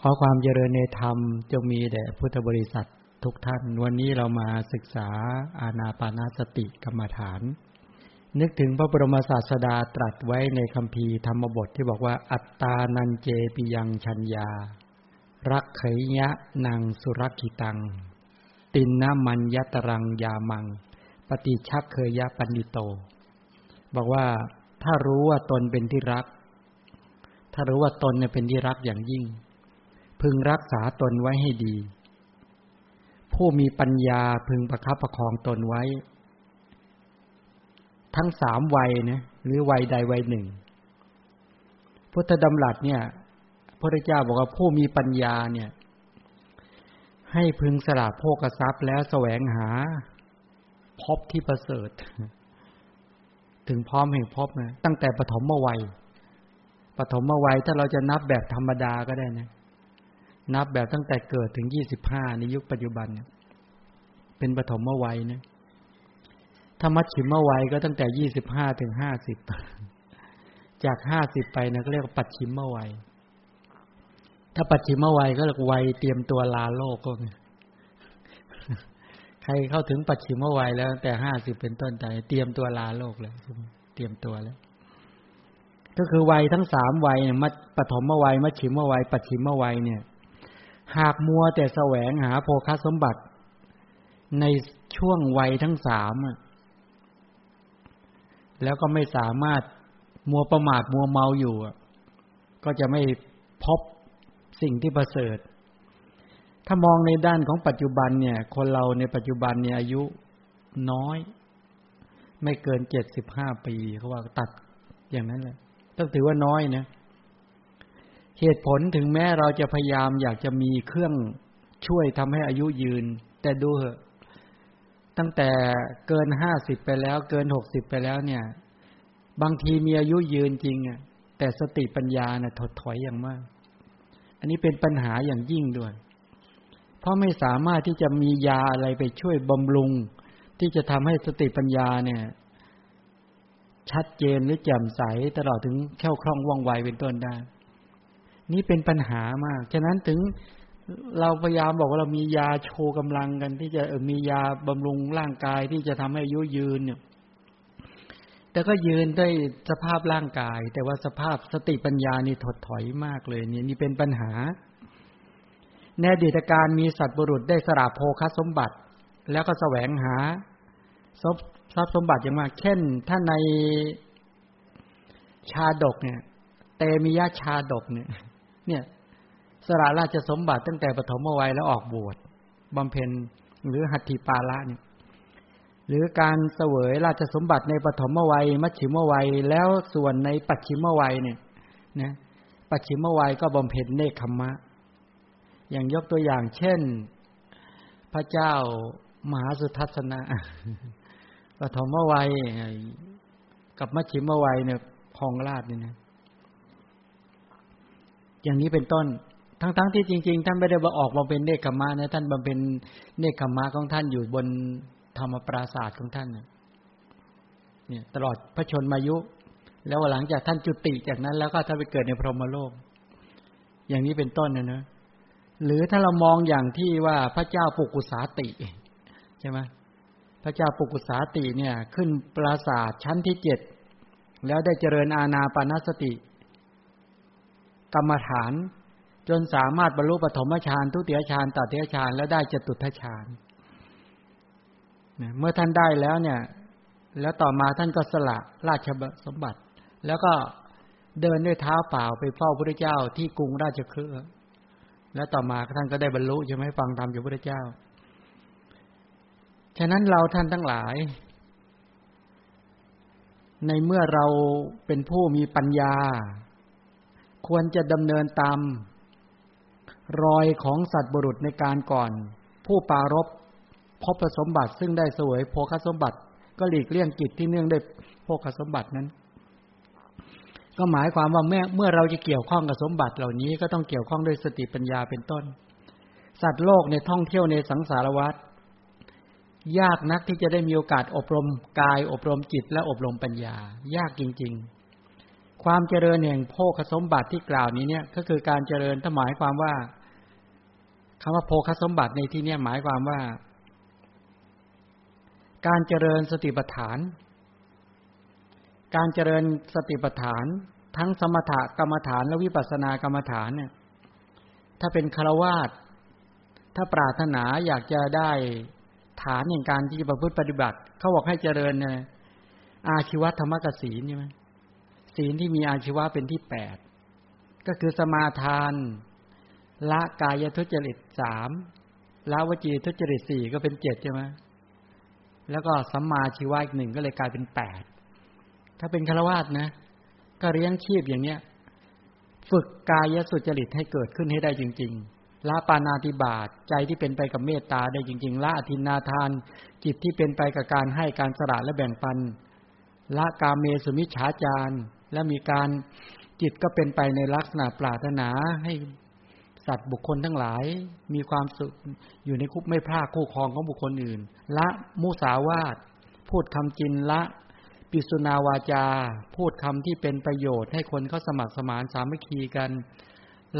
ขอความเจริญในธรรมจงมีแด่พุทธบริษัททุกท่าน วันนี้เรามาศึกษาอาณาปานาสติกรรมฐาน นึกถึงพระบรมศาสดาตรัสไว้ในคำพีธรรมบทที่บอกว่า อัตตานันเจปิยังชัญญา รักเขยยะนางสุรกิตัง ตินนามันยตรังยามัง ปฏิชักเคยยะปันิโต บอกว่าถ้ารู้ว่าตนเป็นที่รัก ถ้ารู้ว่าตนเนี่ยเป็นที่รักอย่างยิ่ง พึงรักษาตนไว้ให้ดี ผู้มีปัญญาพึงประคับประคองตนไว้ ทั้งสามวัยนะหรือวัยใดวัยหนึ่ง พุทธดำรัสเนี่ยพระเจ้าบอกว่าผู้มีปัญญาเนี่ย ให้พึงสละโภกทรัพย์แล้วแสวงหา พบที่ประเสริฐ ถึงพร้อมแห่งพบนะตั้งแต่ปฐมวัยปฐมวัยถ้าเราจะนับแบบธรรมดาก็ได้นะ นับแบบตั้งแต่เกิดถึงยี่สิบห้าในยุคปัจจุบันเนี่ยเป็นปฐมวัยนะถ้ามัชชิมวัยก็ตั้งแต่ยี่สิบห้าถึงห้าสิบจากห้าสิบไปนะก็เรียกว่าปัจฉิมวัย ถ้าปัจฉิมวัยก็เรียกวัยเตรียมตัวลาโลกก็ใครเข้าถึงปัจฉิมวัยแล้วแต่ห้าสิบเป็นต้นไปเตรียมตัวลาโลกเลยเตรียมตัวแล้ว ก็คือวัยทั้งสามวัยเนี่ยมัปฐมวัยมัชชิมวัย ปัจฉิมวัยเนี่ย หากมัวแต่แสวงหาโภคสมบัติ ในช่วงวัยทั้งสามแล้วก็ไม่สามารถมัวประมาทมัวเมาอยู่ ก็จะไม่พบสิ่งที่ประเสริฐ ถ้ามองในด้านของปัจจุบันเนี่ย คนเราในปัจจุบันเนี่ยอายุน้อย ไม่เกินเจ็ดสิบห้าปีเขาว่าตัดอย่างนั้นเลยต้องถือว่าน้อยนะ เหตุผลถึงแม้เราจะพยายามอยากจะมีเครื่องช่วยทำให้อายุยืน แต่ดูเหอะตั้งแต่เกินห้าสิบไปแล้วเกินหกสิบไปแล้วเนี่ย บางทีมีอายุยืนจริงอะแต่สติปัญญาเนี่ยถดถอยอย่างมาก อันนี้เป็นปัญหาอย่างยิ่งด้วย เพราะไม่สามารถที่จะมียาอะไรไปช่วยบำรุง ที่จะทำให้สติปัญญาเนี่ย ชัดเจนหรือแจ่มใสตลอดถึงแค่คล่องว่องไวเป็นต้นได้ นี่เป็นปัญหามาก ฉะนั้นถึงเราพยายามบอกว่าเรามียาโชว์กำลังกัน ที่จะมียาบำรุงร่างกายที่จะทำให้อายุยืนเนี่ย แต่ก็ยืนได้สภาพร่างกาย แต่ว่าสภาพสติปัญญานี่ถดถอยมากเลยเนี่ยนี่เป็นปัญหา ในอดีตการมีสัตว์บุรุษได้สละโภคสมบัติ แล้วก็แสวงหาทรัพย์สมบัติอย่างมาก เช่น ถ้าในชาดกเนี่ย เตมิยะชาดกเนี่ย เนี่ยสละราชสมบัติตั้งแต่ปฐมวัยแล้วออกบวชบำเพ็ญหรือหัตถิปาละเนี่ยหรือการเสวยราชสมบัติในปฐมวัย มัชชิมวัย แล้วส่วนในปัจฉิมวัยเนี่ยนะปัจฉิมวัยก็บำเพ็ญเนคขมะ อย่างยกตัวอย่าง เช่น พระเจ้ามหาสุทัศนะปฐมวัยกับมัชชิมวัยเนี่ยคองราชเนี่ยนะ อย่างนี้เป็นต้น ทั้งๆทที่จริง ๆ ท่านไม่ได้มาออกมาเป็นเนคขมานะท่านบำเพ็ญเนคขมาของท่านอยู่บนธรรมปราศาสตร์ของท่านเนี่ย ตลอดพระชนมายุ แล้วหลังจากท่านจุติจากนั้น แล้วก็ท่านไปเกิดในพรหมโลก อย่างนี้เป็นต้นนะเนะหรือถ้าเรามองอย่างที่ว่าพระเจ้าปุกุสาติใช่ไหมพระเจ้าปุกุสาติเนี่ย ขึ้นปราศาสตร์ชั้นที่เจ็ดแล้วได้เจริญอาณาปานสติ กรรมฐาน จนสามารถบรรลุปฐมฌานทุติยฌานตติยฌานแล้วได้จตุทฌานเมื่อท่านได้แล้วเนี่ย แล้วต่อมาท่านก็สละราชสมบัติ แล้วก็เดินด้วยเท้าเปล่าไปเฝ้าพระเจ้าที่กรุงราชคฤห์แล้วต่อมาท่านก็ได้บรรลุใช่ไหมฟังธรรมจากพระเจ้า ฉะนั้นเราท่านทั้งหลาย ในเมื่อเราเป็นผู้มีปัญญา ควรจะดำเนินตาม รอยของสัตว์บุรุษในการก่อน ผู้ปารบพบสมบัติซึ่งได้สวยโภคสมบัติ ก็หลีกเลี่ยงกิจที่เนื่องด้วยโภคสมบัตินั้น ก็หมายความว่าเมื่อเมื่อเราจะเกี่ยวข้องกับสมบัติเหล่านี้ก็ต้องเกี่ยวข้องด้วยสติปัญญาเป็นต้น สัตว์โลกในท่องเที่ยวในสังสารวัฏยากนักที่จะได้มีโอกาสอบรมกาย อบรมจิตและอบรมปัญญา ยากจริง ๆ ความเจริญแห่งโภคสมบัติที่กล่าวนี้เนี่ย ก็คือการเจริญถ้าหมายความว่าคำว่าโภคสมบัติในที่นี้หมายความว่า การเจริญสติปัฏฐาน การเจริญสติปัฏฐาน ทั้งสมถกรรมฐานและวิปัสสนากรรมฐานเนี่ย ถ้าเป็นคารวาสถ้าปรารถนาอยากจะได้ฐานอย่างการที่จะประพฤติปฏิบัติ เขาบอกให้เจริญเนี่ยอาชีวธรรมกสีใช่ไหม ศีลที่มีอาชีวะเป็นที่แปดก็คือสมาทาน ละกายทุจริตสามละวจีทุจริตสี่ก็เป็นเจ็ดใช่ไหมแล้วก็สัมมาชีวะอีกหนึ่งก็เลยกลายเป็นแปดถ้าเป็นฆราวาสนะ ก็เลี้ยงชีพอย่างเนี้ย ฝึกกายสุจริตให้เกิดขึ้นให้ได้จริง ๆ ละปานาติบาตใจที่เป็นไปกับเมตตาได้จริง ๆ ละอธินาทาน จิตที่เป็นไปกับการให้การสละและแบ่งปัน ละกาเมสุมิชฌาจาร และมีการจิตก็เป็นไปในลักษณะปรารถนาให้สัตว์บุคคลทั้งหลาย มีความสุขอยู่ในคุกไม่พลาดคู่ครองของบุคคลอื่น ละมุสาวาตพูดคำจินละ ปิสุนาวาจา พูดคำที่เป็นประโยชน์ให้คนเขาสมัครสมานสามัคคีกัน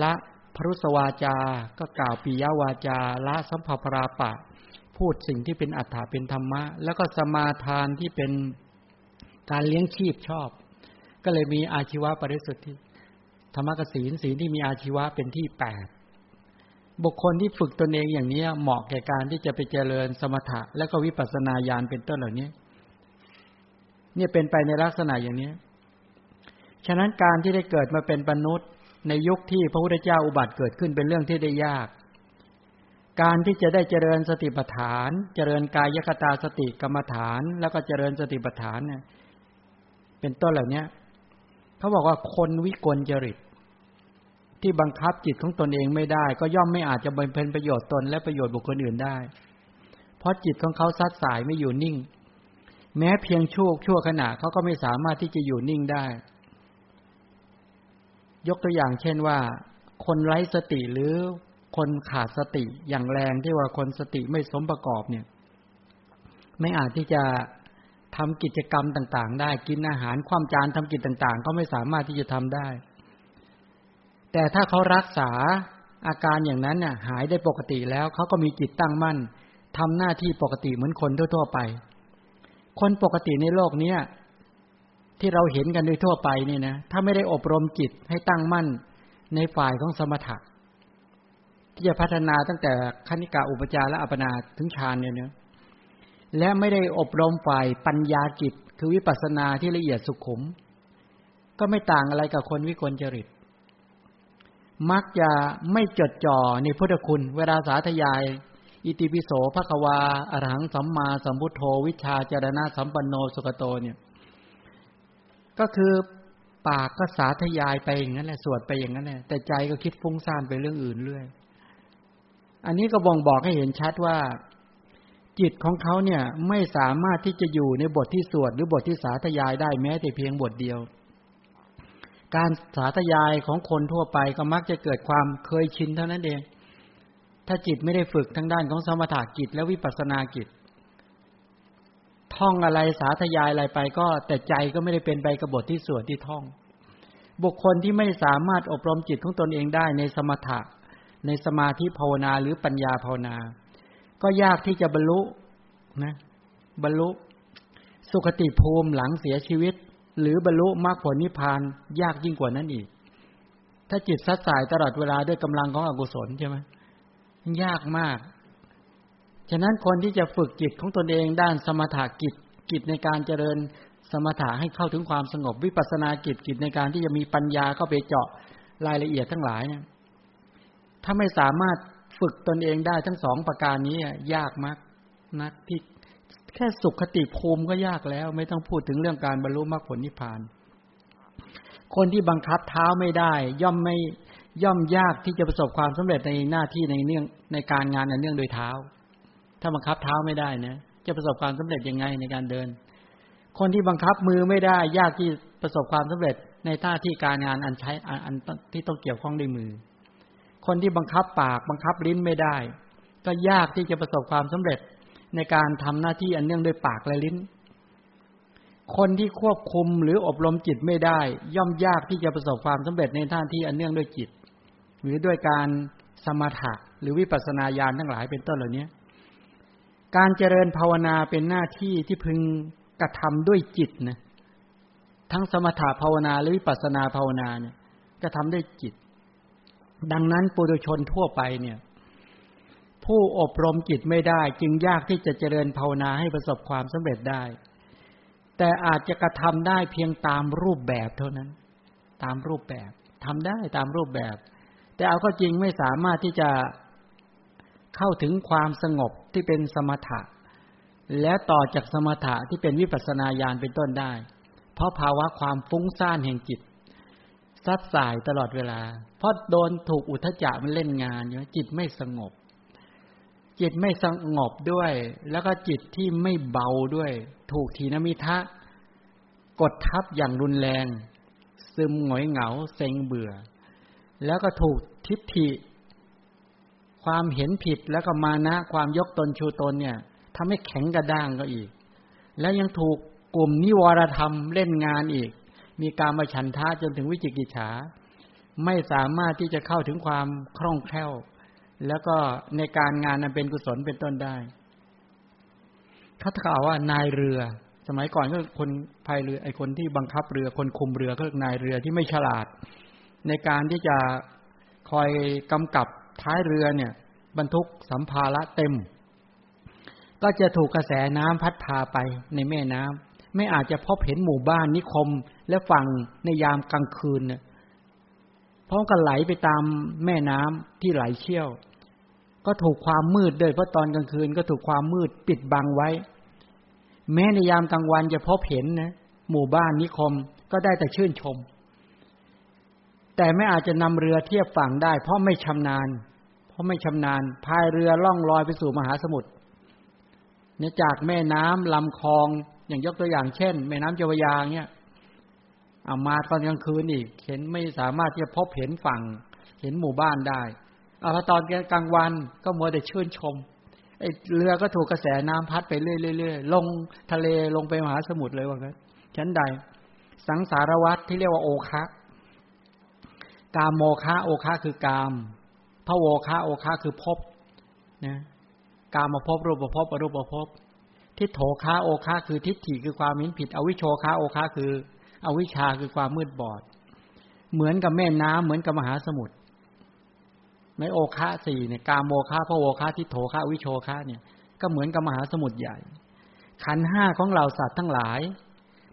ละพรุสวาจา ก็กล่าวปิยาวาจา ละสัมภปราปะ พูดสิ่งที่เป็นอัฏฐาเป็นธรรมะ แล้วก็สมาทานที่เป็นการเลี้ยงชีพชอบ ก็เลยมีอาชีวะปริสุทธิธรรมกศีลศีลที่มีอาชีวะเป็นที่แปดบุคคลที่ฝึกตนเองอย่างนี้เหมาะแก่การที่จะไปเจริญสมถะ และก็วิปัสสนาญาณเป็นต้นเหล่านี้ เนี่ยเป็นไปในลักษณะอย่างนี้ฉะนั้นการที่ได้เกิดมาเป็นมนุษย์ในยุคที่พระพุทธเจ้าอุบัติเกิดขึ้นเป็นเรื่องที่ได้ยาก การที่จะได้เจริญสติปัฏฐาน เจริญกายคตาสติกรรมฐาน แล้วก็เจริญสติปัฏฐานเนี่ยเป็นต้นเหล่านี้ เขาบอกว่าคนวิกลจริต ที่บังคับจิตของตนเองไม่ได้ ก็ย่อมไม่อาจจะบำเพ็ญประโยชน์ตนและประโยชน์บุคคลอื่นได้ เพราะจิตของเขาซัดสายไม่อยู่นิ่ง แม้เพียงชั่วชั่วขณะเขาก็ไม่สามารถที่จะอยู่นิ่งได้ ยกตัวอย่างเช่นว่า คนไร้สติหรือคนขาดสติอย่างแรงที่ว่าคนสติไม่สมประกอบเนี่ย ไม่อาจที่จะ ทำกิจกรรมต่าง ๆ ได้กินอาหารความจานทำกิจต่าง ๆ ก็ไม่สามารถที่จะทำได้ แต่ถ้าเขารักษาอาการอย่างนั้นเนี่ยหายได้ปกติแล้วเขาก็มีจิตตั้งมั่นทำหน้าที่ปกติเหมือนคนทั่ว ๆ ไป คนปกติในโลกเนี้ยที่เราเห็นกันโดยทั่วไปนี่นะถ้าไม่ได้อบรมจิตให้ตั้งมั่นในฝ่ายของสมถะที่จะพัฒนาตั้งแต่คณิกาอุปจารและอัปนาถึงฌานเนี่ยเนะ และไม่ได้อบรมฝ่ายปัญญากิจ คือวิปัสสนาที่ละเอียดสุขุม ก็ไม่ต่างอะไรกับคนวิกลจริต มักจะไม่จดจ่อในพุทธคุณ เวลาสาธยาย อิติปิโสภควาอรหังสัมมาสัมพุทโธวิชาจารณะสัมปันโนสุกโตเนี่ย ก็คือปากก็สาธยายไปอย่างนั้นแหละสวดไปอย่างนั้นแหละแต่ใจก็คิดฟุ้งซ่านไปเรื่องอื่นเรื่อย อันนี้ก็บ่งบอกให้เห็นชัดว่า จิตของเขาเนี่ยไม่สามารถที่จะอยู่ในบทที่สวดหรือบทที่สาธยายได้แม้แต่เพียงบทเดียว การสาธยายของคนทั่วไปก็มักจะเกิดความเคยชินเท่านั้นเอง ถ้าจิตไม่ได้ฝึกทั้งด้านของสมถะกิจและวิปัสสนากิจ ท่องอะไรสาธยายอะไรไปก็แต่ใจก็ไม่ได้เป็นไปกับบทที่สวดที่ท่อง บุคคลที่ไม่สามารถอบรมจิตของตนเองได้ในสมถะในสมาธิภาวนาหรือปัญญาภาวนา ก็ยากที่จะบรรลุนะ บรรลุสุคติภูมิหลังเสียชีวิต หรือบรรลุมรรคผลนิพพานยากยิ่งกว่านั้นอีก ถ้าจิตซัดสายตลอดเวลาด้วยกำลังของอกุศลใช่ไหมยากมาก ฉะนั้นคนที่จะฝึกจิตของตนเองด้านสมถะกิจกิจในการเจริญสมถะให้เข้าถึงความสงบวิปัสสนากิจกิจในการที่จะมีปัญญาเข้าไปเจาะรายละเอียดทั้งหลายเนี่ยถ้าไม่สามารถ ฝึกตนเองได้ทั้งสองประการนี้ยากมากนักที่แค่สุขติภูมิก็ยากแล้ว ไม่ต้องพูดถึงเรื่องการบรรลุมรรคผลนิพพาน คนที่บังคับเท้าไม่ได้ ย่อมไม่ย่อมยากที่จะประสบความสำเร็จในหน้าที่ในเนื่องในการงานในเนื่องโดยเท้า ถ้าบังคับเท้าไม่ได้นะจะประสบความสำเร็จยังไงในการเดิน คนที่บังคับมือไม่ได้ ยากที่ประสบความสำเร็จในท่าที่การงานอันใช้อันที่ต้องเกี่ยวข้องด้วยมือ คนที่บังคับปากบังคับลิ้นไม่ได้ ก็ยากที่จะประสบความสำเร็จในการทำหน้าที่อันเนื่องด้วยปากและลิ้น คนที่ควบคุมหรืออบรมจิตไม่ได้ ย่อมยากที่จะประสบความสำเร็จในท่านที่อันเนื่องด้วยจิต หรือด้วยการสมถะหรือวิปัสสนาญาณทั้งหลายเป็นต้นเหล่านี้การเจริญภาวนาเป็นหน้าที่ที่พึงกระทำด้วยจิตนะทั้งสมถะภาวนาหรือวิปัสสนาภาวนาเนี่ยกระทำด้วยจิต ดังนั้นปุถุชนทั่วไปเนี่ย ผู้อบรมจิตไม่ได้จึงยากที่จะเจริญภาวนาให้ประสบความสำเร็จได้ แต่อาจจะกระทำได้เพียงตามรูปแบบเท่านั้น ตามรูปแบบทำได้ตามรูปแบบ แต่เอาก็จริงไม่สามารถที่จะเข้าถึงความสงบที่เป็นสมถะ และต่อจากสมถะที่เป็นวิปัสสนาญาณเป็นต้นได้ เพราะภาวะความฟุ้งซ่านแห่งจิต ซัดสายตลอดเวลา เพราะโดนถูกอุทจักมันเล่นงานอยู่จิตไม่สงบ จิตไม่สงบด้วย แล้วก็จิตที่ไม่เบาด้วย ถูกทีนมิทะ กดทับอย่างรุนแรง ซึมหงอยเหงาเซ็งเบื่อ แล้วก็ถูกทิฏฐิ ความเห็นผิดแล้วก็มานะความยกตนชูตนเนี่ยทำให้แข็งกระด้างก็อีก แล้วยังถูกกลุ่มนิวรธรรมเล่นงานอีก มีการมาฉันทะจนถึงวิจิกิจฉา ไม่สามารถที่จะเข้าถึงความคล่องแคล่ว แล้วก็ในการงานนั้นเป็นกุศลเป็นต้นได้เขากล่าวว่านายเรือ สมัยก่อนก็คนพายเรือไอ้คนที่บังคับเรือคนคุมเรือก็นายเรือที่ไม่ฉลาด ในการที่จะคอยกำกับท้ายเรือเนี่ย บรรทุกสัมภาระเต็ม ก็จะถูกกระแสน้ำพัดพาไปในแม่น้ำไม่อาจจะพบเห็นหมู่บ้านนิคม และฝั่งในยามกลางคืนเนี่ยเพราะกันไหลไปตามแม่น้ำที่ไหลเชี่ยว ก็ถูกความมืดด้วยเพราะตอนกลางคืนก็ถูกความมืดปิดบังไว้ แม้ในยามกลางวันจะพบเห็นนะหมู่บ้านนิคมก็ได้แต่ชื่นชม แต่ไม่อาจจะนำเรือเทียบฝั่งได้ เพราะไม่ชำนาญ เพราะไม่ชำนาญพายเรือล่องลอยไปสู่มหาสมุทรเนี่ยจากแม่น้ำลำคลองอย่างยกตัวอย่างเช่น แม่น้ำเจ้าพระยาเนี่ย เอามาตอนกลางคืนอีก เห็นไม่สามารถที่จะพบเห็นฝั่ง เห็นหมู่บ้านได้เอาพอตอนกลางวันก็มัวแต่ชื่นชมไอ้เรือก็ถูกกระแสน้ำพัดไปเรื่อยๆลงทะเลลงไปมหาสมุทรเลยว่างั้นฉันใด สังสารวัตรที่เรียกว่าโอคะกามโมคะโอคะคือกามพระโวคะโอคะคือภพนะกามมาภพรูปภพอรูปภพทิฏโถคะโอคะคือทิฏฐิคือความมินผิด อวิโชคะโอคะคือ อวิชาคือความมืดบอด เหมือนกับแม่น้ำเหมือนกับมหาสมุทรไม่โอคะสี่เนี่ยกามโมคะพระโวคะทิโถคะวิโชคะเนี่ย ก็เหมือนกับมหาสมุทรใหญ่ ขันห้าของเราสัตว์ทั้งหลาย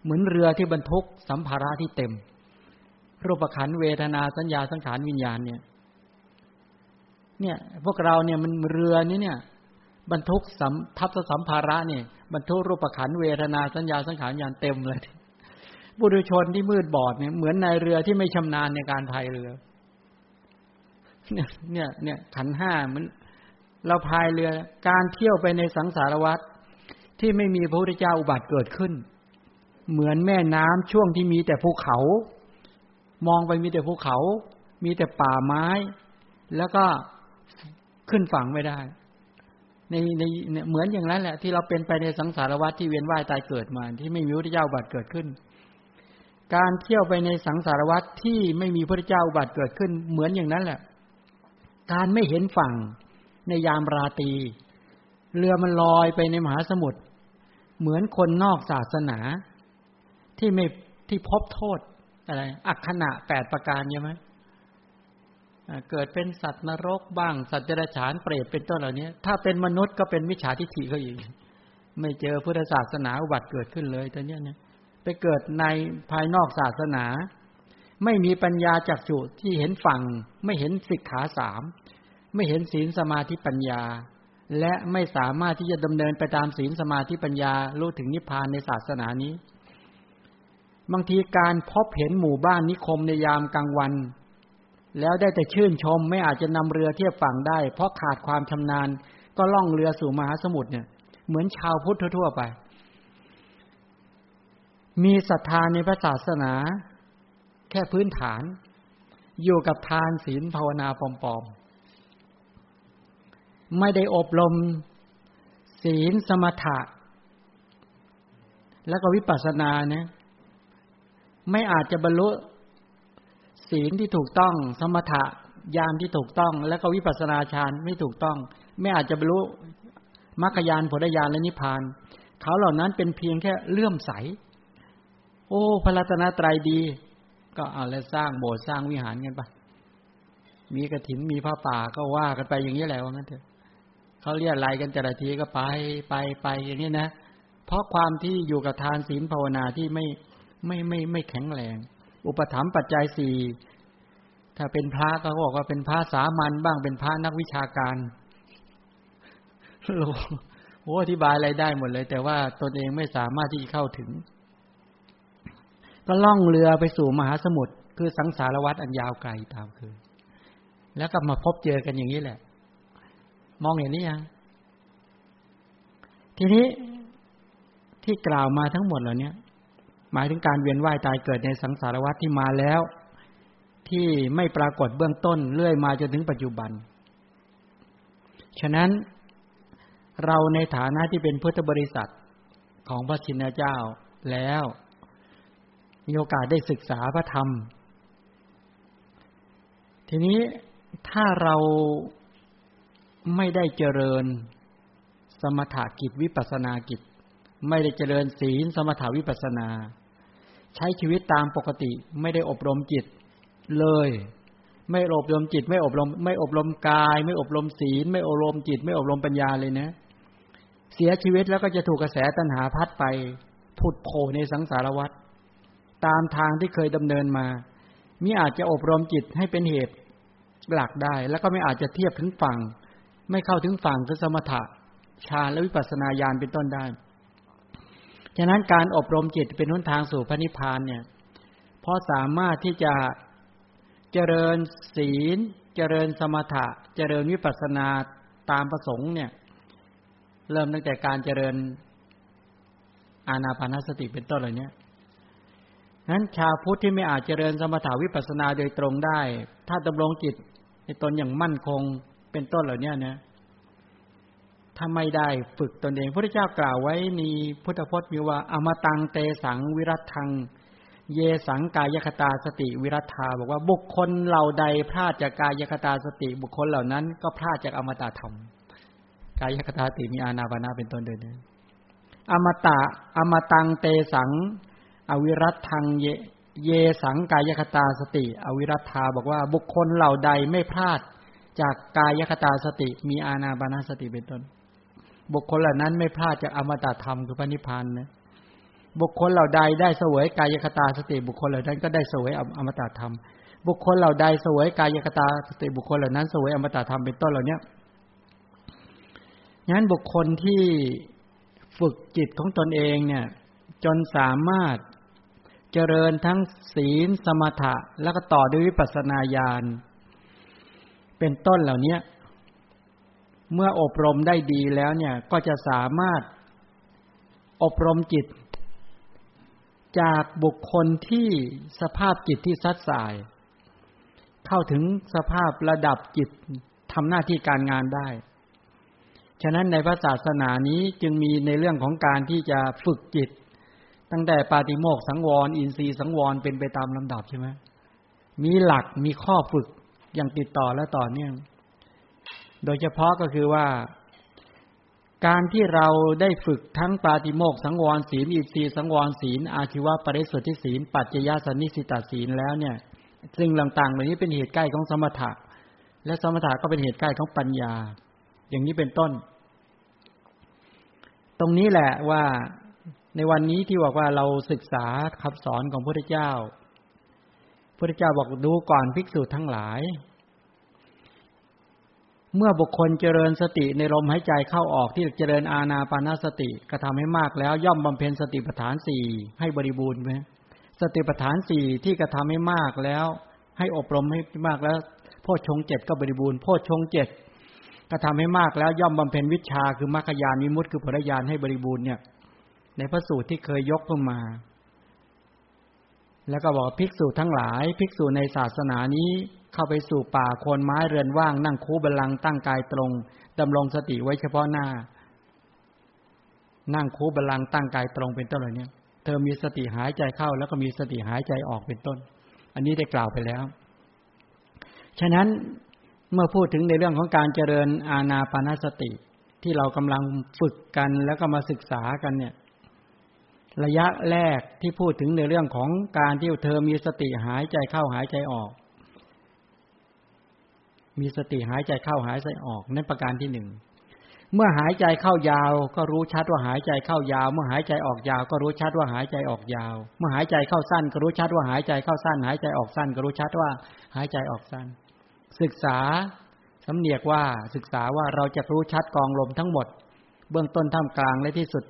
เหมือนเรือที่บรรทุกสัมภาระที่เต็ม รูปขันเวทนาสัญญาสังขารวิญญาณเนี่ย เนี่ย พวกเราเนี่ยมันเรือนี้เนี่ย บรรทุกสัมทัพสัมภาระเนี่ยบรรทุกรูปขันเวทนาสัญญาสังขารวิญญาณเต็มเลย บุรุชนที่มืดบอดเนี่ยเหมือนในเรือที่ไม่ชำนาญในการพายเรือ เนี่ย เนี่ย เนี่ย ขันห้ามันเราพายเรือ การเที่ยวไปในสังสารวัฏที่ไม่มีพระพุทธเจ้าอุบัติเกิดขึ้น เหมือนแม่น้ำช่วงที่มีแต่ภูเขา มองไปมีแต่ภูเขา มีแต่ป่าไม้ แล้วก็ขึ้นฝั่งไม่ได้ ในในเหมือนอย่างนั้นแหละ ที่เราเป็นไปในสังสารวัฏที่เวียนว่ายตายเกิดมา ที่ไม่มีพระพุทธเจ้าบัตรเกิดขึ้น การเที่ยวไปในสังสารวัฏที่ไม่มีพระเจ้าอุบัตรเกิดขึ้นเหมือนอย่างนั้นแหละ การไม่เห็นฝั่งในยามราตรีเรือมันลอยไปในมหาสมุทรเหมือนคนนอกศาสนาที่ไม่ที่พบโทษอะไรอักขณะแปดประการใช่ไหมเกิดเป็นสัตว์นรกบ้าง สัตว์เดรัจฉานเปรตเป็นต้นเหล่านี้ถ้าเป็นมนุษย์ก็เป็นมิจฉาทิฏฐิเขาอีกไม่เจอพุทธศาสนาอุบัติเกิดขึ้นเลยตอนนี้เนี่ย ไปเกิดในภายนอกศาสนา ไม่มีปัญญาจักจุที่เห็นฝั่ง ไม่เห็นสิกขาสามไม่เห็นศีลสมาธิปัญญา และไม่สามารถที่จะดำเนินไปตามศีลสมาธิปัญญารู้ถึงนิพพานในศาสนานี้ บางทีการพบเห็นหมู่บ้านนิคมในยามกลางวัน แล้วได้แต่ชื่นชมไม่อาจจะนำเรือเทียบฝั่งได้ เพราะขาดความชำนาญก็ล่องเรือสู่มหาสมุทรเนี่ย เหมือนชาวพุทธทั่วไป มีศรัทธาในพระศาสนา แค่พื้นฐาน อยู่กับทานศีลภาวนาปลอมๆ ไม่ได้อบรม ศีลสมถะ แล้วก็วิปัสสนาเนี่ยไม่อาจจะบรรลุศีลที่ถูกต้อง สมถะญาณที่ถูกต้อง แล้วก็วิปัสสนาฌานไม่ถูกต้อง ไม่อาจจะบรรลุมรรคญาณผลญาณและนิพพาน เขาเหล่านั้นเป็นเพียงแค่เลื่อมใส โอ้ พระรัตนตรัยดี ก็เอาแล้วสร้างโบสถ์สร้างวิหารกันไปมีกระถินมีผ้าป่าก็ว่ากันไปอย่างนี้แหละว่างั้นเถอะเขาเรียกอะไรกันแต่ละทีก็ไปไปไปอย่างนี้นะเพราะความที่อยู่กับทานศีลภาวนาที่ไม่ไม่ไม่ไม่แข็งแรง อุปถัมภ์ปัจจัยสี่ถ้าเป็นพระก็บอกว่าเป็นพระสามัญบ้างเป็นพระนักวิชาการโอ้อธิบายอะไรได้หมดเลย แต่ว่าตนเองไม่สามารถที่จะเข้าถึง ก็ล่องเรือไปสู่มหาสมุทรคือสังสารวัฏอันยาวไกลตามคือ แล้วก็มาพบเจอกันอย่างนี้แหละ มองเห็นนี่ยัง ทีนี้ที่กล่าวมาทั้งหมดเหล่านี้หมายถึงการเวียนว่ายตายเกิดในสังสารวัฏที่มาแล้ว ที่ไม่ปรากฏเบื้องต้นเรื่อยมาจนถึงปัจจุบัน ฉะนั้นเราในฐานะที่เป็นพุทธบริษัทของพระชินเจ้าแล้ว มีโอกาสได้ศึกษาพระธรรม ทีนี้ถ้าเราไม่ได้เจริญสมถกิจวิปัสนากิจ ไม่ได้เจริญศีลสมถาวิปัสนา ใช้ชีวิตตามปกติ ไม่ได้อบรมจิตเลย ไม่อบรมจิต ไม่อบรม ไม่อบรมกาย ไม่อบรมศีล ไม่อบรมจิต ไม่อบรมปัญญาเลยนะ เสียชีวิตแล้วก็จะถูกกระแสตัณหาพัดไปผุดโผล่ในสังสารวัฏ ตามทางที่เคยดำเนินมามิอาจจะอบรมจิตให้เป็นเหตุหลักได้ แล้วก็ไม่อาจจะเทียบถึงฝั่ง ไม่เข้าถึงฝั่งคือสมถะฌานและวิปัสสนาญาณเป็นต้นได้ ฉะนั้นการอบรมจิตเป็นหนทางสู่พระนิพพานเนี่ยพอสามารถที่จะเจริญศีล เจริญสมถะ เจริญวิปัสสนาตามประสงค์เนี่ย เริ่มตั้งแต่การเจริญอาณาปานสติเป็นต้นเหล่านี้ นั้นชาวพุทธที่ไม่อาจเจริญสมถาวิปัสนาโดยตรงได้ ถ้าดำรงจิตในตนอย่างมั่นคงเป็นต้นเหล่านี้นะถ้าไม่ได้ฝึกตนเองพระเจ้ากล่าวไว้ในพุทธพจน์มีว่า อมตังเตสังวิรัตทัง เยสังกายคตาสติวิรัตาบอกว่าบุคคลเหล่าใดพลาดจากกายคตาสติ บุคคลเหล่านั้น ก็พลาดจากอมตะธรรม กายคตาติมีอานาบานาเป็นต้นเดินอมตะอมตังเตสัง อวิรัตทังเยเยสังกายคตาสติ อวิรัตธาบอกว่าบุคคลเหล่าใดไม่พลาดจากกายคตาสติ มีอานาบานาสติเป็นต้น บุคคลเหล่านั้นไม่พลาดจากอมตะธรรมคือพระนิพพานนะบุคคลเหล่าใดได้เสวยกายคตาสติ บุคคลเหล่านั้นก็ได้เสวยอมตะธรรม บุคคลเหล่าใดเสวยกายคตาสติบุคคลเหล่านั้นเสวยอมตะธรรมเป็นต้นเหล่านี้งั้นบุคคลที่ฝึกจิตของตนเองเนี่ย จนสามารถ เจริญทั้งศีลสมถะ แล้วก็ต่อด้วยวิปัสสนาญาณเป็นต้นเหล่านี้เมื่ออบรมได้ดีแล้วเนี่ยก็จะสามารถอบรมจิต จากบุคคลที่สภาพจิตที่ซัดสาย เข้าถึงสภาพระดับจิตทำหน้าที่การงานได้ ฉะนั้นในพระศาสนานี้จึงมีในเรื่องของการที่จะฝึกจิต ตั้งแต่ปาติโมกสังวร อินทรีย์สังวรเป็นไปตามลำดับใช่ไหมมีหลักมีข้อฝึกอย่างติดต่อและต่อเนื่อง โดยเฉพาะก็คือว่า การที่เราได้ฝึกทั้งปาติโมกสังวรศีลอินทรีย์สังวรศีล อาชีวะปริสุทธิศีล ปัจจยสันนิสิตาศีลแล้วเนี่ยซึ่งต่างๆเหล่านี้เป็นเหตุใกล้ของสมถะ และสมถะก็เป็นเหตุใกล้ของปัญญา อย่างนี้เป็นต้น ตรงนี้แหละว่า ในวันนี้ที่บอกว่าเราศึกษาคำสอนของพระเจ้าพระเจ้าบอกดูก่อนภิกษุทั้งหลาย เมื่อบุคคลเจริญสติในลมหายใจเข้าออกที่เจริญอาณาปานาสติกระทำให้มากแล้ว ย่อมบำเพ็ญสติปัฏฐานสี่ให้บริบูรณ์ไหมสติปัฏฐานสี่ที่กระทำให้มากแล้ว ให้อบรมให้มากแล้วโพชฌงเจ็ดก็บริบูรณ์โพชฌงเจ็ดก็ทำให้มากแล้วย่อมบำเพ็ญวิชาคือมรรคญาณมิมุตติคือผลญาณให้บริบูรณ์เนี่ย ในพระสูตรที่เคยยกขึ้นมา แล้วก็บอกภิกษุทั้งหลาย ภิกษุในศาสนานี้เข้าไปสู่ป่าโคนไม้เรือนว่างนั่งคูบัลลังตั้งกายตรงดำรงสติไว้เฉพาะหน้า นั่งคูบัลลังก์ตั้งกายตรงเป็นต้นเล่านี้เธอมีสติหายใจเข้า แล้วก็มีสติหายใจออกเป็นต้น อันนี้ได้กล่าวไปแล้ว ฉะนั้นเมื่อพูดถึงในเรื่องของการเจริญอาณาปานสติที่เรากำลังฝึกกันแล้วก็มาศึกษากันเนี่ย ระยะแรกที่พูดถึงในเรื่องของการที่เธอมีสติหายใจเข้าหายใจออก มีสติหายใจเข้าหายใจออกนั่นประการที่หนึ่งเมื่อหายใจเข้ายาว ก็รู้ชัดว่าหายใจเข้ายาว เมื่อหายใจออกยาว ก็รู้ชัดว่าหายใจออกยาว เมื่อหายใจเข้าสั้น ก็รู้ชัดว่าหายใจเข้าสั้น หายใจออกสั้น ก็รู้ชัดว่าหายใจออกสั้น ศึกษาสำเนียกว่าศึกษาว่าเราจะรู้ชัดกองลมทั้งหมด เบื้องต้นท่ามกลางและที่สุด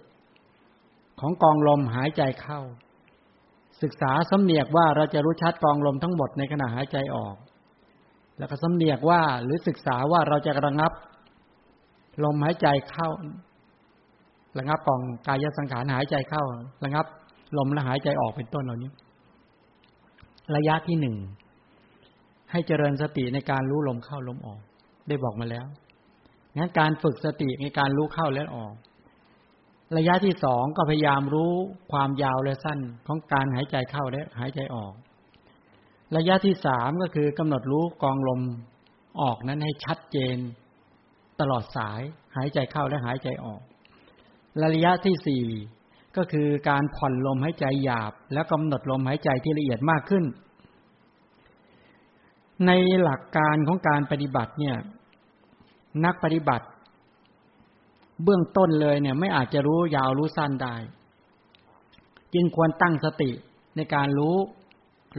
ของกองลมหายใจเข้า ศึกษาสำเนียกว่าเราจะรู้ชัดกองลมทั้งหมดในขณะหายใจออก แล้วก็สำเนียกว่าหรือศึกษาว่าเราจะระงับ ลมหายใจเข้า ระงับกองกายสังขารหายใจเข้า ระงับ ลมและหายใจออกเป็นต้นเหล่านี้ ระยะที่หนึ่งให้เจริญสติในการรู้ลมเข้าลมออก ได้บอกมาแล้วงั้นการฝึกสติในการรู้เข้าและออก ระยะที่สองก็พยายามรู้ความยาวและสั้นของการหายใจเข้าและหายใจออก ระยะที่สามก็คือกำหนดรู้กองลมออกนั้นให้ชัดเจน ตลอดสายหายใจเข้าและหายใจออก ระยะที่สี่ก็คือการผ่อนลมหายใจหยาบ และกำหนดลมหายใจที่ละเอียดมากขึ้น ในหลักการของการปฏิบัติเนี่ยนักปฏิบัติ เบื้องต้นเลยเนี่ย ไม่อาจจะรู้ยาวรู้สั้นได้ จึงควรตั้งสติในการรู้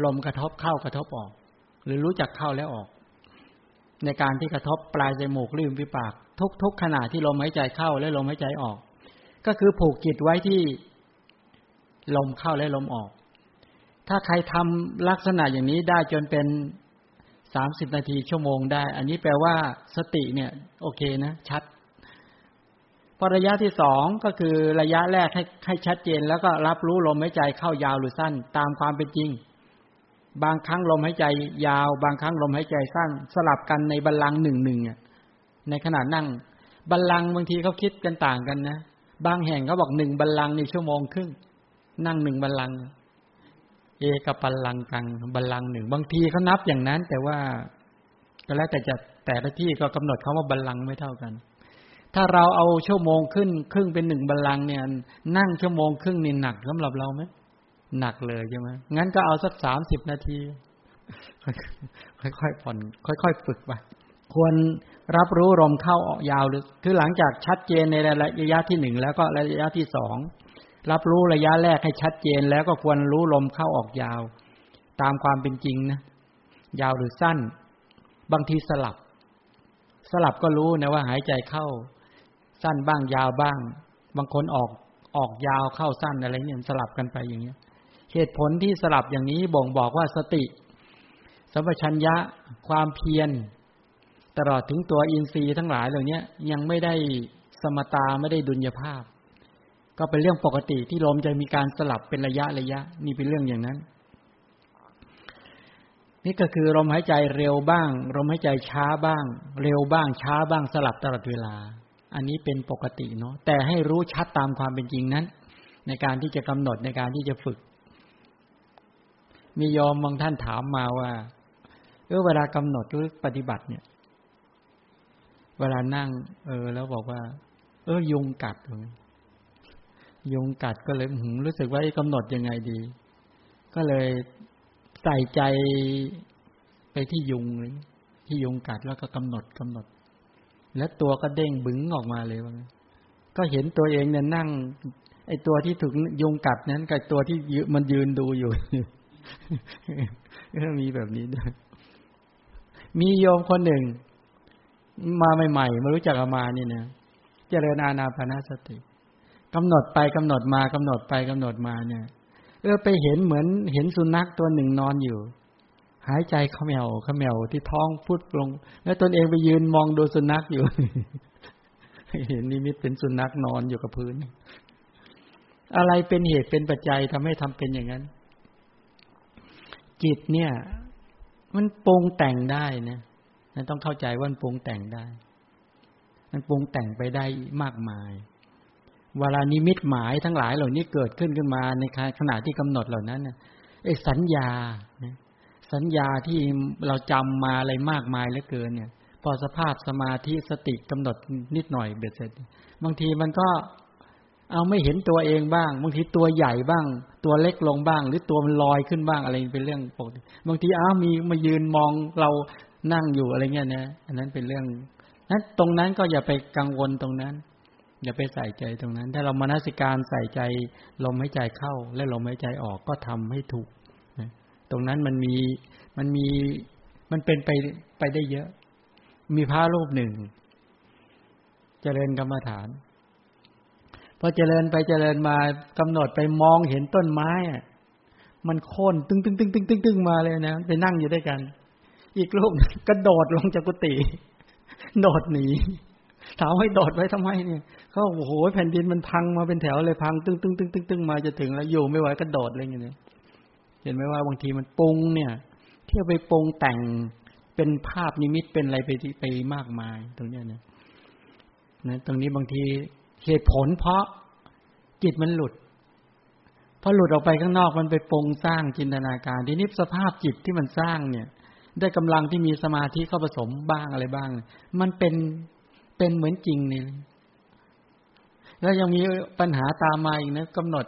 ลมกระทบเข้ากระทบออก หรือรู้จักเข้าแล้วออก ในการที่กระทบปลายจมูกริมฝีปาก ทุก ๆ ขณะที่ลมหายใจเข้าและลมหายใจออก ก็คือผูกจิตไว้ที่ลมเข้าและลมออก ถ้าใครทำลักษณะอย่างนี้ได้จนเป็นสามสิบนาทีชั่วโมงได้ อันนี้แปลว่าสติเนี่ย โอเคนะ ชัด พอระยะที่สองก็คือระยะแรกให้ให้ชัดเจน แล้วก็รับรู้ลมหายใจเข้ายาวหรือสั้นตามความเป็นจริง บางครั้งลมหายใจยาว บางครั้งลมหายใจสั้น สลับกันในบัลลังหนึ่งหนึ่งในขณะนั่งบัลลังบางทีเขาคิดกันต่างกันนะ บางแห่งเขาบอกหนึ่งบัลลังในชั่วโมงครึ่งนั่งหนึ่งบัลลังเอกับบัลลังกังบัลลังหนึ่งบางทีเขานับอย่างนั้น แต่ว่าก็แล้วแต่จะแต่ละที่ก็กำหนดคาว่าบัลลังไม่เท่ากัน ถ้าเราเอาชั่วโมงขึ้น ครึ่งเป็นหนึ่งบัลลังเนี่ย นั่งชั่วโมงครึ่งนี่หนักสำหรับเราไหมหนักเลยใช่ไหมงั้นก็เอาสักสามสิบนาที ค่อยๆผ่อน ค่อยๆฝึกไปควรรับรู้ลมเข้าออกยาวหรือ คือหลังจากชัดเจนในระยะที่หนึ่งแล้วก็ระยะที่สองรับรู้ระยะแรกให้ชัดเจนแล้วก็ควรรู้ลมเข้าออกยาว ตามความเป็นจริงนะยาวหรือสั้น บางทีสลับ สลับก็รู้นะว่าหายใจเข้า สั้นบ้างยาวบ้าง บางคนออกออกยาวเข้าสั้นอะไรเนี่ยสลับกันไปอย่างเงี้ย เหตุผลที่สลับอย่างนี้บ่งบอกว่าสติสัมปชัญญะความเพียร ตลอดถึงตัวอินทรีย์ทั้งหลายเหล่านี้ยังไม่ได้สมตาไม่ได้ดุลยภาพ ก็เป็นเรื่องปกติที่ลมจะมีการสลับเป็นระยะระยะ นี่เป็นเรื่องอย่างนั้น นี่ก็คือลมหายใจเร็วบ้างลมหายใจช้าบ้าง เร็วบ้างช้าบ้างสลับตลอดเวลา อันนี้เป็นปกติเนาะแต่ให้รู้ชัดตามความเป็นจริงนั้น ในการที่จะกำหนดในการที่จะฝึก มียอมบางท่านถามมาว่าเออเวลากำหนดหรือปฏิบัติเนี่ย เวลานั่ง เออ แล้วบอกว่า เออยุงกัดยุงกัดก็เลยหรู้สึกว่ากำหนดยังไงดี ก็เลยใส่ใจไปที่ยุงที่ยุงกัดแล้วก็กำหนดกำหนด แล้วตัวก็เด้งบึ้งออกมาเลยว่าก็เห็นตัวเองเนี่ยนั่ง ไอ้ตัวที่ถูกยุงกัดนั้นกับตัวที่มันยืนดูอยู่ก็มีแบบนี้ด้วยมีโยมคนหนึ่ง มาใหม่ๆมารู้จักอามานี่นะเจริญอาณาปณะสติกำหนดไปกำหนดมากำหนดไปกำหนดมาเนี่ย เออไปเห็นเหมือนเห็นสุนัขตัวหนึ่งนอนอยู่ หายใจเขมแมวขมวที่ท้องพุดลง แล้วตนเองไปยืนมองดูสุนัขอยู่ เห็นนิมิตเป็นสุนัขนอนอยู่กับพื้น อะไรเป็นเหตุเป็นปัจจัยทำให้ทำเป็นอย่างนั้น จิตเนี่ย มันปรุงแต่งได้นะนต้องเข้าใจว่ามันปรุงแต่งได้ มันปรุงแต่งไปได้มากมาย เวลานิมิตหมายทั้งหลายเหล่านี้เกิดขึ้นขึ้นมาในขณะที่กำหนดเหล่านั้นไอ้สัญญา สัญญาที่เราจำมาอะไรมากมายเหลือเกินเนี่ย พอสภาพสมาธิสติกำหนดนิดหน่อยเบ็ดเสร็จ บางทีมันก็เอาไม่เห็นตัวเองบ้าง บางทีตัวใหญ่บ้าง ตัวเล็กลงบ้าง หรือตัวมันลอยขึ้นบ้างอะไรเป็นเรื่องปกติบางทีอ้ามีมายืนมองเรานั่งอยู่อะไรเงี้ยนะอันนั้นเป็นเรื่องนั้นตรงนั้นก็อย่าไปกังวลตรงนั้น อย่าไปใส่ใจตรงนั้น ถ้าเรามานัสิการใส่ใจลมหายใจเข้า และลมหายใจออกก็ทำให้ถูก ตรงนั้นมันมีมันมีมันเป็นไปไปได้เยอะ มีพระรูปหนึ่ง เจริญกรรมฐานพอเจริญไปเจริญมากำหนดไปมองเห็นต้นไม้อะมันโค่นตึงตึงตึงตึงตึงตึงมาเลยนะไปนั่งอยู่ด้วยกัน อีกลูกกระโดดลงจากกุฏิโดดหนีถามให้โดดไว้ทำไมเนี่ยเขาโอ้โหแผ่นดินมันพังมาเป็นแถวเลยพังตึงตึงตึงตึงตึงมาจะถึงแล้วอยู่ไม่ไหวกระโดดอะไรอย่างเงี้ย เห็นไหมว่าบางทีมันปรุงเนี่ย เที่ยวไปปรุงแต่งเป็นภาพนิมิตเป็นอะไรไปไปมากมาย ตรงเนี้ยนะนะตรงนี้บางทีเหตุผลเพราะจิตมันหลุดพอหลุดออกไปข้างนอกมันไปปรุงสร้างจินตนาการ ทีนี้สภาพจิตที่มันสร้างเนี่ย ได้กำลังที่มีสมาธิเข้าผสมบ้างอะไรบ้าง มันเป็นเป็นเหมือนจริงเนี่ยแล้วยังมีปัญหาตามมาอีกนะกำหนด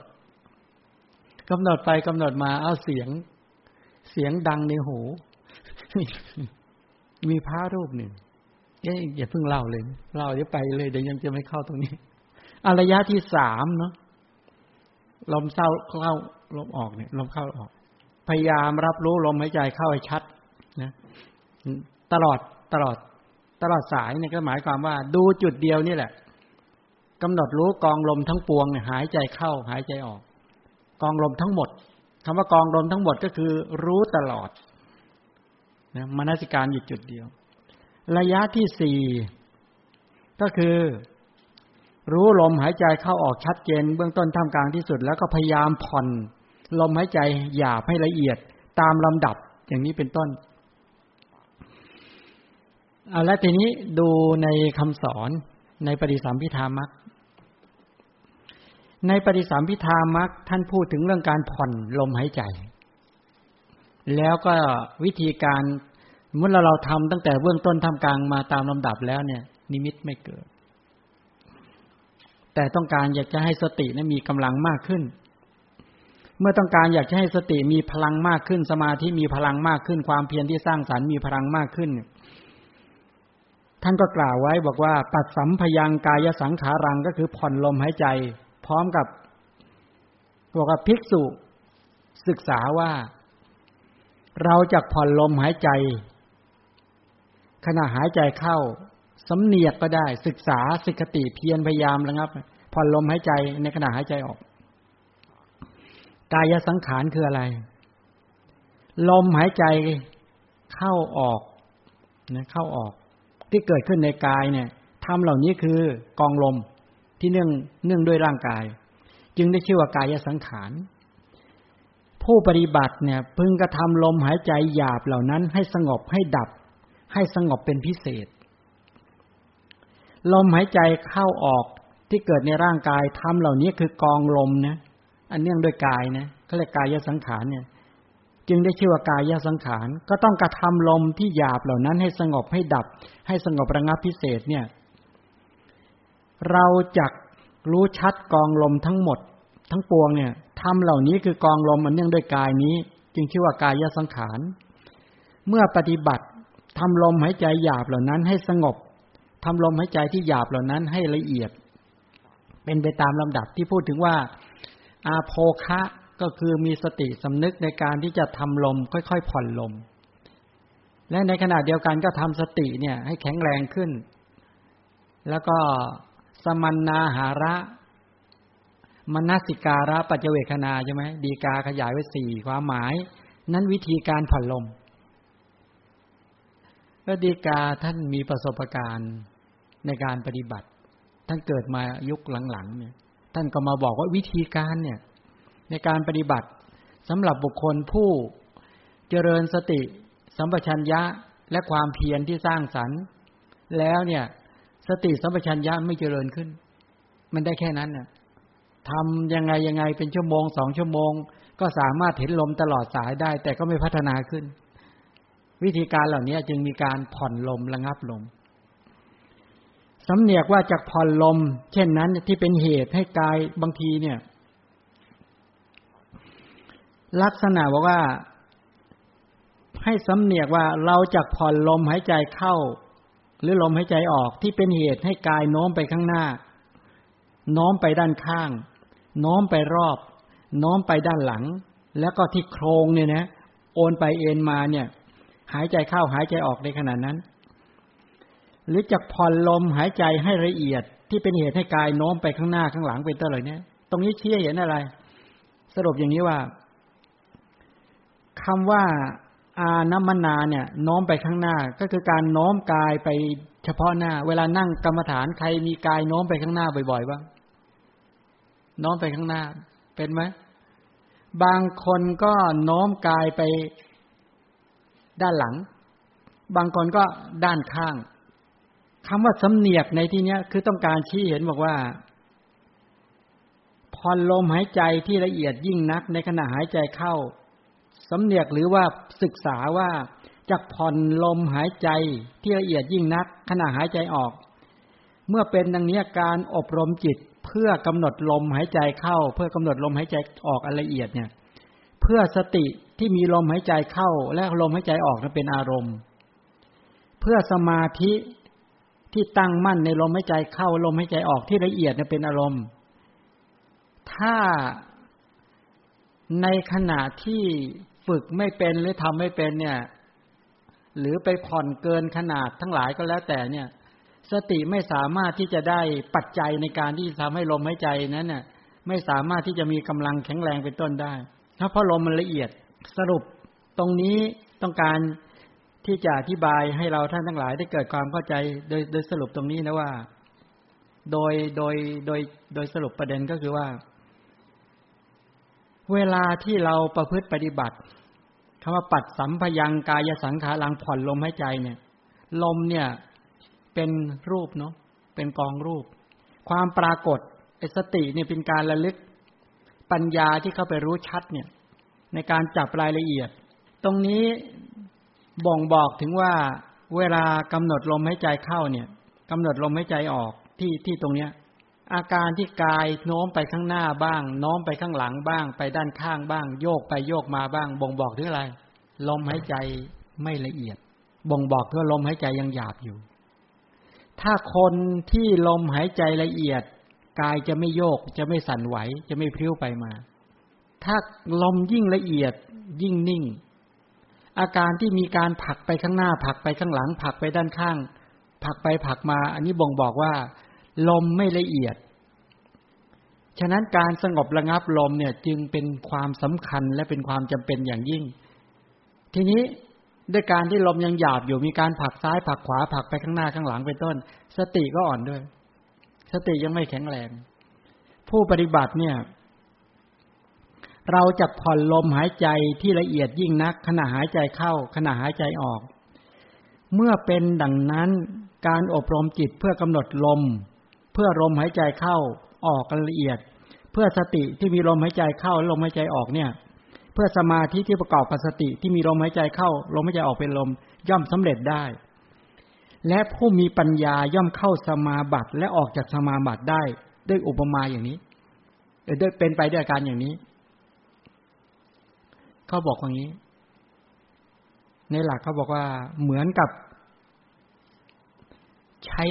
กำหนดไปกำหนดมา เอาเสียง เสียงดังในหู มีพระรูปหนึ่งเอ๊ะอย่าเพิ่งเล่าเลย เล่าเดี๋ยวไปเลยเดี๋ยวยังจะไม่เข้าตรงนี้อารยะที่สามเนาะลมเศร้าเข้าลมออกเนี่ยลมเข้าออก พยายามรับรู้ลมหายใจเข้าให้ชัดนะตลอดตลอดตลอดสายเนี่ยก็หมายความว่า ดูจุดเดียวนี่แหละกำหนดรู้กองลมทั้งปวงเนี่ยหายใจเข้า หายใจออก กองลมทั้งหมดคำว่ากองลมทั้งหมดก็คือ รู้ตลอดนะมนสิการอยู่จุดเดียว ระยะที่สี่ก็คือ รู้ลมหายใจเข้าออกชัดเจน เบื้องต้นท่ามกลางที่สุด แล้วก็พยายามผ่อน ลมหายใจหยาบให้ละเอียดตามลำดับอย่างนี้เป็นต้นเอาละทีนี้ดูในคำสอนในปฏิสัมพิธามัก ในปฏิสัมพิธามักท่านพูดถึงเรื่องการผ่อนลมหายใจ แล้วก็วิธีการเมื่อเราเราทำตั้งแต่เบื้องต้นท่ากลางมาตามลำดับแล้วเนี่ย นิมิตไม่เกิด แต่ต้องการอยากจะให้สตินั้นมีกำลังมากขึ้น เมื่อต้องการอยากจะให้สติมีพลังมากขึ้น สมาธิมีพลังมากขึ้น ความเพียรที่สร้างสรรค์มีพลังมากขึ้นท่านก็กล่าวไว้บอกว่า ปัดสัมพยังกายสังขารังก็คือผ่อนลมหายใจ พร้อมกับบอกว่าภิกษุศึกษาว่า เราจะผ่อนลมหายใจ ขณะหายใจเข้าสำเนียกก็ได้ ศึกษาสิกติเพียรพยายามระงับผ่อนลมหายใจในขณะหายใจออก กายสังขารคืออะไร ลมหายใจเข้าออกนะเข้าออก ที่เกิดขึ้นในกายเนี่ยทำเหล่านี้คือกองลม ที่เนื่องเนื่องด้วยร่างกาย จึงได้ชื่อว่ากายสังขาร ผู้ปฏิบัติเนี่ยพึงกระทำลมหายใจหยาบเหล่านั้น ให้สงบให้ดับ ให้สงบเป็นพิเศษ ลมหายใจเข้าออกที่เกิดในร่างกายทำเหล่านี้คือกองลมนะ อันเนื่องด้วยกายนะก็เรียกกายสังขารเนี่ย จึงได้ชื่อว่ากายสังขาร ก็ต้องกระทำลมที่หยาบเหล่านั้นให้สงบให้ดับ ให้สงบระงับพิเศษเนี่ย เราจักรู้ชัดกองลมทั้งหมด ทั้งปวงเนี่ยทำเหล่านี้คือกองลมอันเนื่องด้วยกายนี้ จึงชื่อว่ากายสังขาร เมื่อปฏิบัติทำลมหายใจหยาบเหล่านั้นให้สงบทำลมหายใจที่หยาบเหล่านั้นให้ละเอียด เป็นไปตามลำดับที่พูดถึงว่า อาโภคะก็คือมีสติสำนึกในการที่จะทำลมค่อยๆ ผ่อนลม และในขณะเดียวกันก็ทำสติเนี่ยให้แข็งแรงขึ้น แล้วก็ สมันนาหาระมนสิการะปัจเจเวคนาใช่ไหมดีกาขยายไว้สี่ความหมาย นั้นวิธีการผ่อนลมพระดีกาท่านมีประสบการณ์ในการปฏิบัติ ท่านเกิดมายุคหลังๆเนี่ย ท่านก็มาบอกว่าวิธีการเนี่ย ในการปฏิบัติสำหรับบุคคลผู้เจริญสติ สัมปชัญญะและความเพียรที่สร้างสรรค์ แล้วเนี่ย สติสัมปชัญญะไม่เจริญขึ้น มันได้แค่นั้นน่ะทำยังไงยังไงเป็นชั่วโมงสองชั่วโมง ก็สามารถเห็นลมตลอดสายได้ แต่ก็ไม่พัฒนาขึ้น วิธีการเหล่านี้จึงมีการผ่อนลมระงับลมสำเนียกว่าจากผ่อนลม เช่นนั้นที่เป็นเหตุให้กายบางทีเนี่ย ลักษณะบอกว่า ให้สำเนียกว่าเราจะผ่อนลมหายใจเข้า หรือลมหายใจออกที่เป็นเหตุให้กายโน้มไปข้างหน้า โน้มไปด้านข้าง โน้มไปรอบ โน้มไปด้านหลัง แล้วก็ที่โครงเนี่ยนะโอนไปเอ็นมาเนี่ย หายใจเข้าหายใจออกในขณะนั้น หรือจะผ่อนลมหายใจให้ละเอียดที่เป็นเหตุให้กายโน้มไปข้างหน้าข้างหลังเป็นต้นเล่านี้ตรงนี้เชี่ยเห็นอะไร สรุปอย่างนี้ว่าคำว่า อานัมนาเนี่ยโน้มไปข้างหน้า ก็คือการโน้มกายไปเฉพาะหน้า เวลานั่งกรรมฐานใครมีกายโน้มไปข้างหน้าบ่อยๆบ้างโน้มไปข้างหน้า เป็นไหมบางคนก็โน้มกายไปด้านหลัง บางคนก็ด้านข้างคำว่าสำเนียกในที่นี้คือต้องการชี้เห็นบอกว่าพอลมหายใจที่ละเอียดยิ่งนัก ในขณะหายใจเข้า สำเนียกหรือว่าศึกษาว่าจากผ่อนลมหายใจที่ละเอียดยิ่งนัก ขณะหายใจออก เมื่อเป็นดังนี้การอบรมจิตเพื่อกำหนดลมหายใจเข้า เพื่อกำหนดลมหายใจออกอละเอียดเนี่ย เพื่อสติที่มีลมหายใจเข้า และลมหายใจออกนั้นเป็นอารมณ์ เพื่อสมาธิที่ตั้งมั่นในลมหายใจเข้าลมหายใจออกที่ละเอียดเนี่ยเป็นอารมณ์ ถ้าในขณะที่ ฝึกไม่เป็นหรือทำไม่เป็นเนี่ย หรือไปผ่อนเกินขนาดทั้งหลายก็แล้วแต่เนี่ย สติไม่สามารถที่จะได้ปัจจัยในการที่ทำให้ลมหายใจนั้นน่ะไม่สามารถที่จะมีกำลังแข็งแรงเป็นต้นได้เพราะลมมันละเอียดสรุปตรงนี้ต้องการที่จะอธิบายให้เราท่านทั้งหลายได้เกิดความเข้าใจโดยโดยสรุปตรงนี้นะว่า โดยโดยโดยโดยสรุปประเด็นก็คือว่า เวลาที่เราประพฤติปฏิบัติคำว่าปัดสัมพยังกายสังขารังผ่อนลมหายใจเนี่ย ลมเนี่ยเป็นรูปเนาะเป็นกองรูป ความปรากฏไอสติเนี่ยเป็นการระลึกปัญญาที่เข้าไปรู้ชัดเนี่ย ในการจับรายละเอียด ตรงนี้บ่งบอกถึงว่าเวลากำหนดลมหายใจเข้าเนี่ยกำหนดลมหายใจออกที่ที่ตรงเนี้ย อาการที่กายโน้มไปข้างหน้าบ้าง โน้มไปข้างหลังบ้าง ไปด้านข้างบ้าง โยกไปโยกมาบ้าง บ่งบอกถึงอะไร ลมหายใจไม่ละเอียด บ่งบอกถึงลมหายใจยังหยาบอยู่ ถ้าคนที่ลมหายใจละเอียด กายจะไม่โยก จะไม่สั่นไหว จะไม่พลิ้วไปมา ถ้าลมยิ่งละเอียด ยิ่งนิ่ง อาการที่มีการผลักไปข้างหน้าผลักไปข้างหลังผลักไปด้านข้างผลักไปผลักมา อันนี้บ่งบอกว่า ลมไม่ละเอียด ฉะนั้นการสงบระงับลมเนี่ย จึงเป็นความสำคัญและเป็นความจำเป็นอย่างยิ่ง ทีนี้ด้วยการที่ลมยังหยาบอยู่มีการผักซ้ายผักขวาผักไปข้างหน้าข้างหลังเป็นต้น สติก็อ่อนด้วย สติยังไม่แข็งแรง ผู้ปฏิบัติเนี่ย เราจะผ่อนลมหายใจที่ละเอียดยิ่งนัก ขณะหายใจเข้า ขณะหายใจออก เมื่อเป็นดังนั้นการอบรมจิตเพื่อกำหนดลม เพื่อลมหายใจเข้าออกกันละเอียด เพื่อสติที่มีลมหายใจเข้าลมหายใจออกเนี่ย เพื่อสมาธิที่ประกอบกับสติที่มีลมหายใจเข้าลมหายใจออกเป็นลมย่อมสำเร็จได้ และผู้มีปัญญาย่อมเข้าสมาบัติและออกจากสมาบัติได้ด้วยอุปมาอย่างนี้ด้วยเป็นไปด้วยการอย่างนี้ เขาบอกอย่างนี้ ในหลักเขาบอกว่าเหมือนกับ ใช้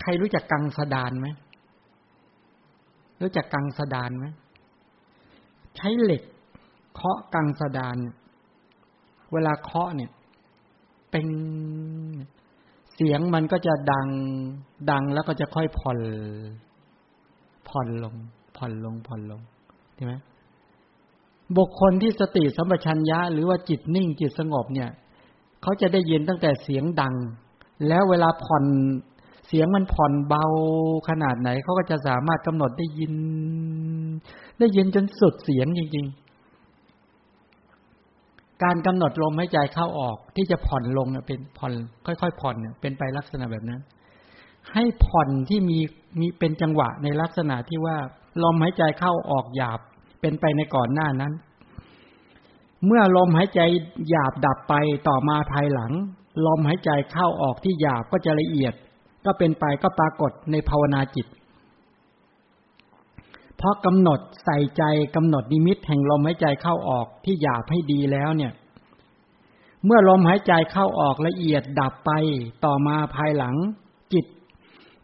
ใครรู้จักกังสดานไหมรู้จักกังสดานไหมใช้เหล็กเคาะกังสดาน เวลาเคาะเนี่ย เป็นเสียงมันก็จะดังดังแล้วก็จะค่อยผ่อนผ่อนลง ผ่อนลง ผ่อนลงใช่ไหมบุคคลที่สติสัมปชัญญะ หรือว่าจิตนิ่งจิตสงบเนี่ย เขาจะได้ยินตั้งแต่เสียงดัง แล้วเวลาผ่อน เสียงมันผ่อนเบาขนาดไหนเขาก็จะสามารถกำหนดได้ยิน ได้ยินจนสุดเสียงจริง ๆ การกำหนดลมหายใจเข้าออกที่จะผ่อนลงเป็นผ่อน ค่อยๆผ่อนเป็นไปลักษณะแบบนั้น ให้ผ่อนที่มีมีเป็นจังหวะในลักษณะที่ว่าลมหายใจเข้าออกหยาบเป็นไปในก่อนหน้านั้น เมื่อลมหายใจหยาบดับไปต่อมาภายหลัง ลมหายใจเข้าออกที่หยาบก็จะละเอียด ก็เป็นไปก็ปรากฏในภาวนาจิต เพราะกำหนดใส่ใจกำหนดนิมิตแห่งลมหายใจเข้าออกที่หยาบให้ดีแล้วเนี่ย เมื่อลมหายใจเข้าออกละเอียดดับไปต่อมาภายหลังจิต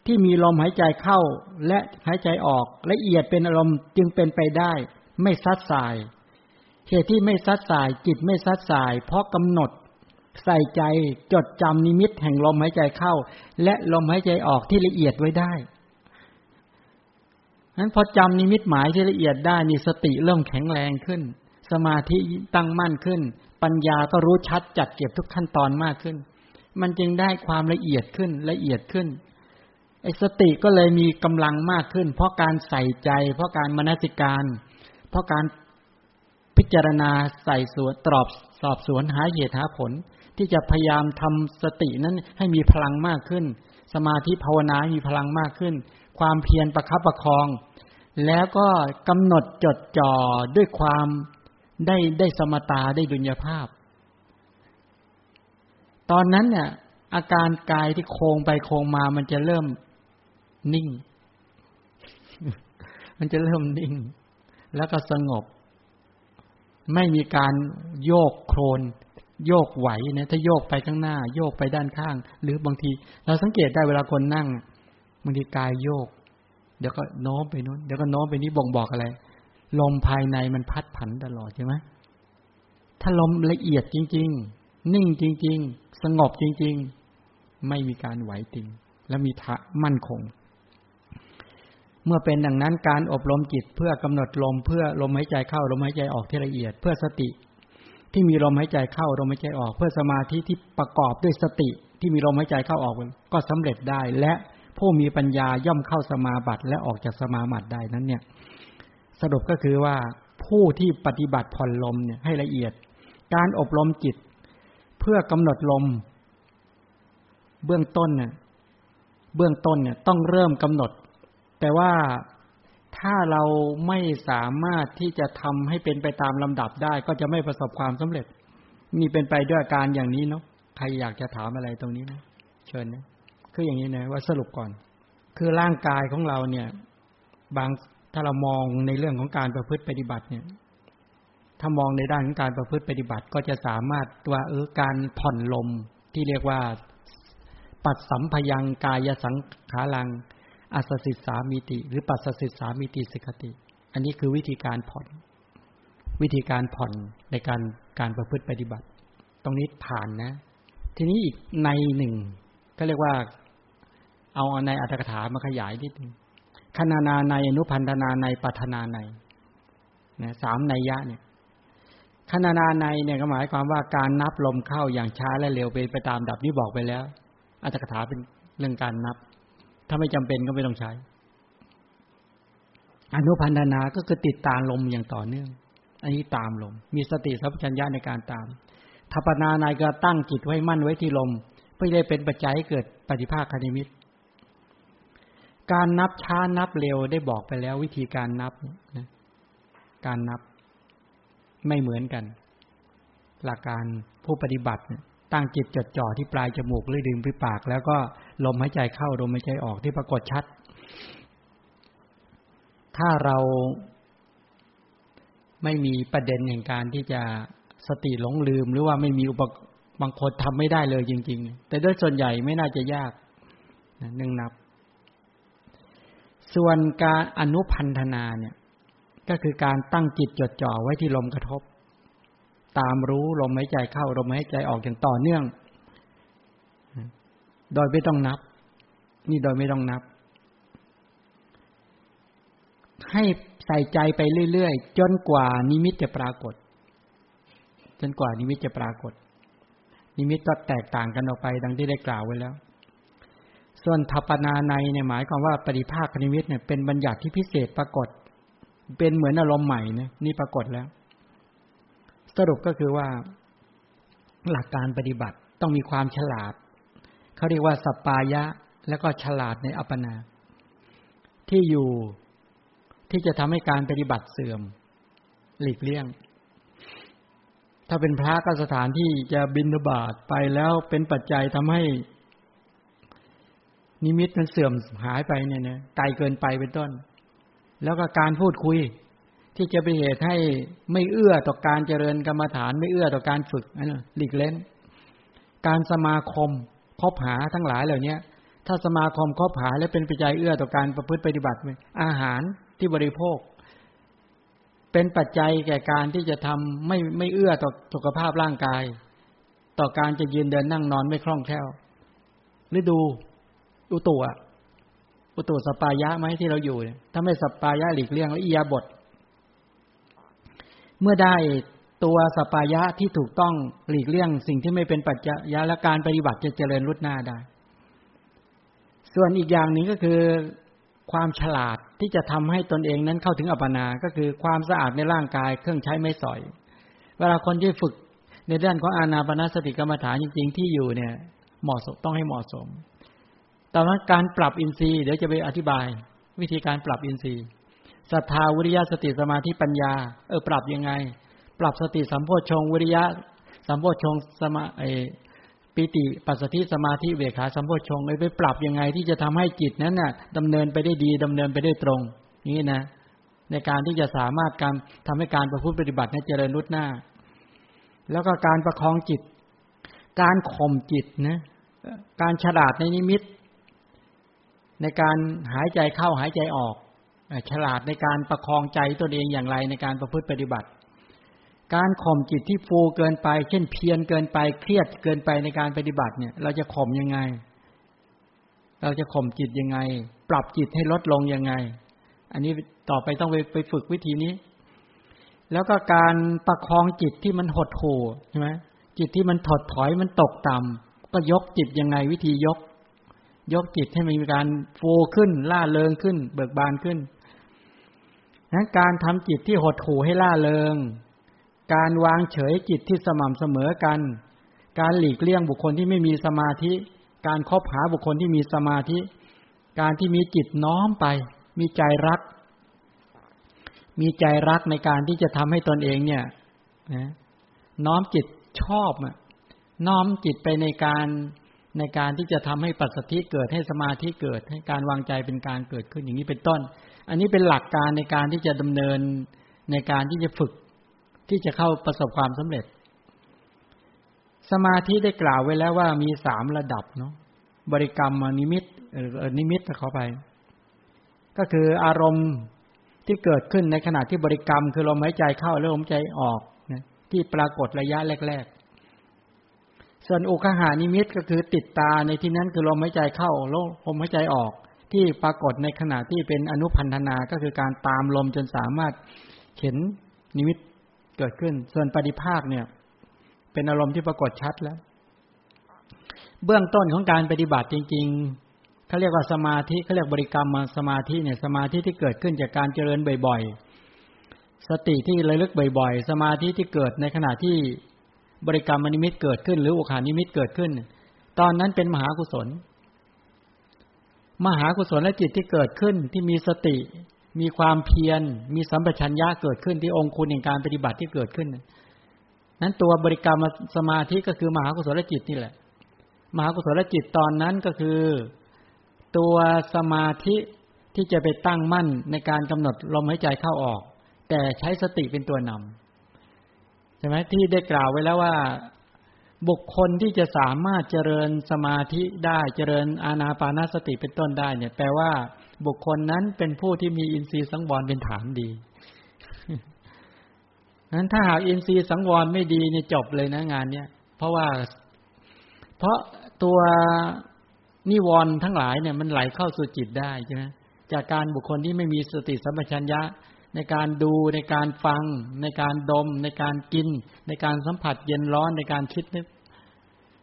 ที่มีลมหายใจเข้าและหายใจออกละเอียดเป็นอารมณ์จึงเป็นไปได้ ไม่ซัดสายเหตุที่ไม่ซัดสายจิตไม่ซัดสาย เพราะกำหนด ใส่ใจจดจำนิมิตแห่งลมหายใจเข้า และลมหายใจออกที่ละเอียดไว้ได้นั้นพอจำนิมิตหมายที่ละเอียดได้นี่สติเริ่มแข็งแรงขึ้น สมาธิตั้งมั่นขึ้น ปัญญาก็รู้ชัดจัดเก็บทุกขั้นตอนมากขึ้น มันจึงได้ความละเอียดขึ้นละเอียดขึ้นไอ้สติก็เลยมีกำลังมากขึ้น เพราะการใส่ใจ เพราะการมนสิการ เพราะการพิจารณาใส่สวนตรอบสอบสวนหาเหตุหาผล ที่จะพยายามทำสตินั้นให้มีพลังมากขึ้น สมาธิภาวนามีพลังมากขึ้น ความเพียรประคับประคอง แล้วก็กำหนดจดจ่อด้วยความได้ได้สมตาได้ดุลยภาพ ตอนนั้นเนี่ยอาการกายที่โค้งไปโค้งมามันจะเริ่มนิ่ง มันจะเริ่มนิ่ง แล้วก็สงบ ไม่มีการโยกโครน โยกไหวนะถ้าโยกไปข้างหน้า โยกไปด้านข้าง หรือบางที เราสังเกตได้เวลาคนนั่งบางทีกายโยก เดี๋ยวก็โน้มไปนู้นเดี๋ยวก็โน้มไปนี้บ่งบอกอะไร ลมภายในมันพัดผันตลอดใช่ไหมถ้าลมละเอียดจริง ๆ นิ่งจริง ๆ สงบจริง ๆ ไม่มีการไหวติง และมีทะมั่นคง เมื่อเป็นดังนั้นการอบรมจิตเพื่อกำหนดลมเพื่อลมหายใจเข้าลมหายใจออกที่ละเอียด เพื่อสติ ที่มีลมหายใจเข้าลมหายใจออก เพื่อสมาธิที่ประกอบด้วยสติ ที่มีลมหายใจเข้าออกก็สำเร็จได้และผู้มีปัญญาย่อมเข้าสมาบัติและออกจากสมาบัติได้นั้นเนี่ย สรุปก็คือว่าผู้ที่ปฏิบัติผ่อนลมเนี่ยให้ละเอียด การอบรมจิต เพื่อกำหนดลม เบื้องต้นเนี่ยเบื้องต้นเนี่ยต้องเริ่มกำหนด แต่ว่า ถ้าเราไม่สามารถที่จะทำให้เป็นไปตามลำดับได้ ก็จะไม่ประสบความสำเร็จ มีเป็นไปด้วยอาการอย่างนี้เนาะใครอยากจะถามอะไรตรงนี้นะเชิญนะคืออย่างนี้นะว่าสรุปก่อน คือร่างกายของเราเนี่ย บางถ้าเรามองในเรื่องของการประพฤติปฏิบัติเนี่ย ถ้ามองในด้านของการประพฤติปฏิบัติก็จะสามารถว่าเออการผ่อนลมที่เรียกว่าปัดสัมพยังกายสังขารัง อัศสิสามิติ หรือปัสสิสามิติสิกติ อันนี้คือวิธีการผ่อน วิธีการผ่อนในการการประพฤติปฏิบัติ ตรงนี้ผ่านนะ ทีนี้อีกในหนึ่งก็เรียกว่าเอาในอัตถกถามาขยายนิดนึงคณานาในอนุพันธนาในปัฒนาในนะสามในยะเนี่ยคณานาในเนี่ยก็หมายความว่าการนับลมเข้าอย่างช้าและเร็วไปไปตามดับนี้บอกไปแล้วอัตถกถาเป็นเรื่องการนับ ถ้าไม่จำเป็นก็ไม่ต้องใช้ อนุพันธนาก็คือติดตามลมอย่างต่อเนื่อง อันนี้ตามลม มีสติสัพพัญญาในการตามทัปนานายก็ตั้งจิตไว้มั่นไว้ที่ลมเพื่อได้เป็นปัจจัยให้เกิดปฏิภาคคณิมิตการนับช้านับเร็วได้บอกไปแล้ววิธีการนับนะการนับไม่เหมือนกัน หลักการผู้ปฏิบัติ ตั้งจิตจดจ่อที่ปลายจมูกหรือดึงไปปาก แล้วก็ลมหายใจเข้าลมหายใจออกที่ปรากฏชัด ถ้าเราไม่มีประเด็นแห่งการที่จะสติหลงลืม หรือว่าไม่มีอุปบางคนทำไม่ได้เลยจริง ๆ แต่โดยส่วนใหญ่ไม่น่าจะยากนึ่งนับ ส่วนการอนุพันธนาเนี่ย ก็คือการตั้งจิตจดจ่อไว้ที่ลมกระทบ ตามรู้ลมหายใจเข้าลมหายใจออกอย่างต่อเนื่อง โดยไม่ต้องนับ นี่โดยไม่ต้องนับ ให้ใส่ใจไปเรื่อยๆ จนกว่านิมิตจะปรากฏ จนกว่านิมิตจะปรากฏ นิมิตก็แตกต่างกันออกไป ดังที่ได้กล่าวไว้แล้ว ส่วนทัปนาในเนี่ยหมายความว่าปริภาคนิมิตเนี่ยเป็นบัญญัติที่พิเศษปรากฏ เป็นเหมือนอารมณ์ใหม่นี่ยนี่ปรากฏแล้ว สรุปก็คือว่าหลักการปฏิบัติต้องมีความฉลาด เขาเรียกว่าสปายะ แล้วก็ฉลาดในอัปปนา ที่อยู่ที่จะทำให้การปฏิบัติเสื่อม หลีกเลี่ยง ถ้าเป็นพระก็สถานที่จะบินบาตไปแล้วเป็นปัจจัยทำให้ นิมิตมันเสื่อมหายไปเนี่ยนะไกลเกินไปเป็นต้น แล้วก็การพูดคุย ที่จะเป็นเหตุให้ไม่เอื้อต่อการเจริญกรรมฐาน ไม่เอื้อต่อการฝึกนั่นหลีกเล่นการสมาคมคบหาทั้งหลายเหล่านี้ถ้าสมาคมคบหาและเป็นปัจจัยเอื้อต่อการประพฤติปฏิบัติอาหารที่บริโภค เป็นปัจจัยแก่การที่จะทำไม่ไม่เอื้อต่อสุขภาพร่างกาย ต่อการจะยืนเดินนั่งนอนไม่คล่องแคล่วหรือดูอุตุอะอุตุสปายะไหมที่เราอยู่ถ้าไม่สปายะหลีกเลี่ยงแล้วอียาบท เมื่อได้ตัวสปายะที่ถูกต้องหลีกเลี่ยง สิ่งที่ไม่เป็นปัจจัยและการปฏิบัติจะเจริญรุดหน้าได้ ส่วนอีกอย่างหนึ่งก็คือ ความฉลาดที่จะทำให้ตนเองนั้นเข้าถึงอัปปนา ก็คือความสะอาดในร่างกายเครื่องใช้ไม่สอย เวลาคนที่ฝึกในด้านของอานาปนาสติกรรมฐานจริง ๆ ที่อยู่เนี่ย เหมาะสมต้องให้เหมาะสมแต่ว่าการปรับอินทรีย์เดี๋ยวจะไปอธิบาย วิธีการปรับอินทรีย์ ศรัทธาวิริยะสติสมาธิปัญญา เออปรับยังไง ปรับสติสัมโพชงวิริยะสัมโพชงสมาไอปิติปัสสติสมาธิเวขาสัมโพชงไปปรับยังไงที่จะทำให้จิตนั้นน่ะดำเนินไปได้ดีดำเนินไปได้ตรง นี้นะ ในการที่จะสามารถการทำให้การประพฤติปฏิบัติให้เจริญรุดหน้า แล้วก็การประคองจิต การข่มจิตนะการฉลาดในนิมิต ในการหายใจเข้าหายใจออก ฉลาดในการประคองใจตนเองอย่างไรในการประพฤติปฏิบัติ การข่มจิตที่ฟูเกินไป เช่นเพียรเกินไปเครียดเกินไปในการปฏิบัติเนี่ย เราจะข่มยังไง เราจะข่มจิตยังไง ปรับจิตให้ลดลงยังไง อันนี้ต่อไปต้องไปไปฝึกวิธีนี้ แล้วก็การประคองจิตที่มันหดหู่ใช่ไหมจิตที่มันถดถอยมันตกต่ำก็ยกจิตยังไงวิธียกยกจิตให้มีการโฟขึ้น ล่าเริงขึ้น เบิกบานขึ้น นั้นการทำจิตที่หดหู่ให้ล่าเริง การวางเฉยจิตที่สม่ำเสมอกัน การหลีกเลี่ยงบุคคลที่ไม่มีสมาธิ การคบหาบุคคลที่มีสมาธิ การที่มีจิตน้อมไป มีใจรัก มีใจรักในการที่จะทำให้ตนเองเนี่ยน้อมจิตชอบน้อมจิตไปในการในการที่จะทำให้ปัสสติเกิดให้สมาธิเกิดให้การวางใจเป็นการเกิดขึ้นอย่างนี้เป็นต้น อันนี้เป็นหลักการในการที่จะดำเนินในการที่จะฝึกที่จะเข้าประสบความสำเร็จ สมาธิได้กล่าวไว้แล้วว่ามีสามระดับเนาะบริกรรมนิมิตเออนิมิตเข้าไป ก็คืออารมณ์ที่เกิดขึ้นในขณะที่บริกรรม คือลมหายใจเข้าและลมหายใจออกนะที่ปรากฏระยะแรก ๆ ส่วนอุคคหนิมิตก็คือติดตาในที่นั้นคือลมหายใจเข้าลมหายใจออก ที่ปรากฏในขณะที่เป็นอนุพันธนาก็คือการตามลมจนสามารถเห็นนิมิตเกิดขึ้น ส่วนปฏิภาคเนี่ย เป็นอารมณ์ที่ปรากฏชัดแล้ว เบื้องต้นของการปฏิบัติจริง ๆเขาเรียกว่าสมาธิเขาเรียกบริกรรมมาสมาธิเนี่ย สมาธิที่เกิดขึ้นจากการเจริญบ่อยๆ สติที่ระลึกบ่อย ๆ สมาธิที่เกิดในขณะที่บริกรรมนิมิตเกิดขึ้น หรืออุคคหนิมิตเกิดขึ้น ตอนนั้นเป็นมหากุศล มหากุศลและจิตที่เกิดขึ้นที่มีสติ มีความเพียร มีสัมปชัญญะเกิดขึ้นที่องค์คุณในการปฏิบัติที่เกิดขึ้น นั้นตัวบริกรรมสมาธิก็คือมหากุศลจิตนี่แหละ มหากุศลจิตตอนนั้นก็คือ ตัวสมาธิที่จะไปตั้งมั่นในการกำหนดลมหายใจเข้าออก แต่ใช้สติเป็นตัวนำใช่ไหมที่ได้กล่าวไว้แล้วว่า บุคคลที่จะสามารถเจริญสมาธิได้เจริญอาณาปานาสติเป็นต้นได้ เนี่ยแปลว่า บุคคลนั้นเป็นผู้ที่มีอินทรีย์สังวรเป็นฐานดีนั้นถ้าหากอินทรีย์สังวรไม่ดีเนี่ยจบเลยนะงานเนี้ยเพราะว่า เพราะตัวนิวรณ์ทั้งหลายเนี่ยมันไหลเข้าสู่จิตได้ใช่ไหมจากการบุคคลที่ไม่มีสติสัมปชัญญะ ในการดูในการฟัง ในการดม ในการกิน ในการสัมผัสเย็นร้อนในการคิดนึก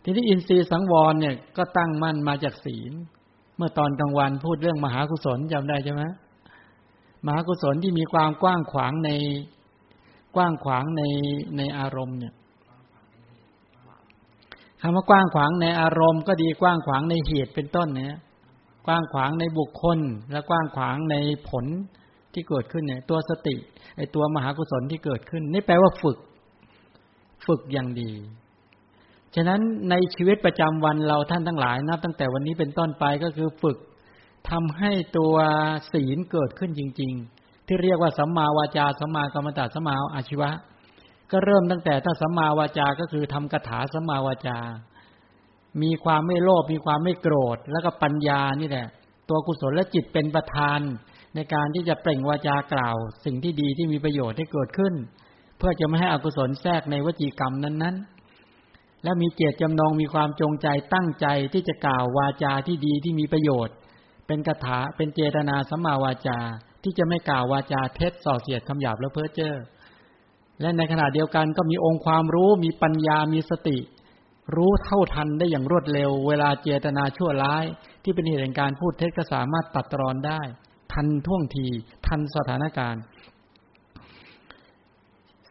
ทีนี้อินทรีย์สังวรเนี่ยก็ตั้งมั่นมาจากศีล เมื่อตอนกลางวันพูดเรื่องมหากุศลจำได้ใช่ไหมมหากุศลที่มีความกว้างขวางในกว้างขวางในในอารมณ์เนี่ยคำว่ากว้างขวางในอารมณ์ก็ดีกว้างขวางในเหตุเป็นต้นเนี่ยกว้างขวางในบุคคล และกว้างขวางในผล ที่เกิดขึ้นเนี่ย ตัวสติ ไอตัวมหากุศลที่เกิดขึ้น นี่แปลว่าฝึก ฝึกอย่างดี ฉะนั้นในชีวิตประจำวันเราท่านทั้งหลายนับตั้งแต่วันนี้เป็นต้นไปก็คือฝึกทำให้ตัวศีลเกิดขึ้นจริง ๆ ที่เรียกว่าสัมมาวาจาสัมมากรรมตาสัมมาอาชีวะ ก็เริ่มตั้งแต่ถ้าสัมมาวาจา ก็คือทำคาถาสัมมาวาจา มีความไม่โลภมีความไม่โกรธ แล้วก็ปัญญานี่แหละตัวกุศลและจิตเป็นประธาน ในการที่จะเปล่งวาจากล่าว สิ่งที่ดีที่มีประโยชน์ให้เกิดขึ้น เพื่อจะไม่ให้อกุศลแทรกในวจีกรรมนั้น ๆ และมีเจตจำนงมีความจงใจตั้งใจที่จะกล่าววาจาที่ดีที่มีประโยชน์ เป็นคาถาเป็นเจตนาสัมมาวาจาที่จะไม่กล่าววาจาเท็จส่อเสียดคำหยาบและเพ้อเจ้อและในขณะเดียวกันก็มีองค์ความรู้มีปัญญามีสติ รู้เท่าทันได้อย่างรวดเร็ว เวลาเจตนาชั่วร้าย ที่เป็นเหตุแห่งการพูดเท็จก็สามารถตัดรอนได้ ทันท่วงที ทันสถานการณ์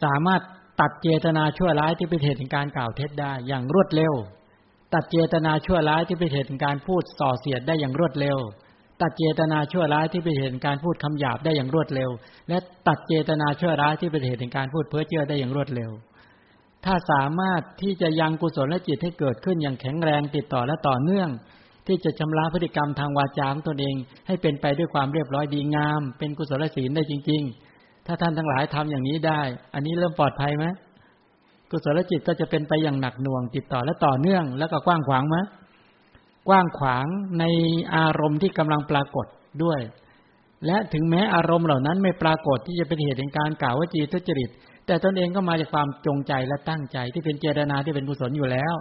สามารถตัดเจตนาชั่วร้ายที่เป็นเหตุแห่งการกล่าวเท็จได้อย่างรวดเร็ว ตัดเจตนาชั่วร้ายที่เป็นเหตุแห่งการพูดส่อเสียดได้อย่างรวดเร็ว ตัดเจตนาชั่วร้ายที่เป็นเหตุการพูดคำหยาบได้อย่างรวดเร็ว และตัดเจตนาชั่วร้ายที่เป็นเหตุการพูดเพ้อเจ้อได้อย่างรวดเร็ว ถ้าสามารถที่จะยังกุศลและจิตให้เกิดขึ้นอย่างแข็งแรงติดต่อและต่อเนื่อง ที่จะชำระพฤติกรรมทางวาจาของตนเอง ให้เป็นไปด้วยความเรียบร้อยดีงาม เป็นกุศลศีลได้จริง ๆ ถ้าท่านทั้งหลายทำอย่างนี้ได้ อันนี้เริ่มปลอดภัยไหมกุศลจิตก็จะเป็นไปอย่างหนักหน่วงติดต่อและต่อเนื่อง แล้วก็กว้างขวางไหมกว้างขวางในอารมณ์ที่กำลังปรากฏด้วย และถึงแม้อารมณ์เหล่านั้นไม่ปรากฏที่จะเป็นเหตุแห่งการกล่าวว่าจีทุจริต แต่ตนเองก็มาจากความจงใจและตั้งใจที่เป็นเจตนาที่เป็นกุศลอยู่แล้ว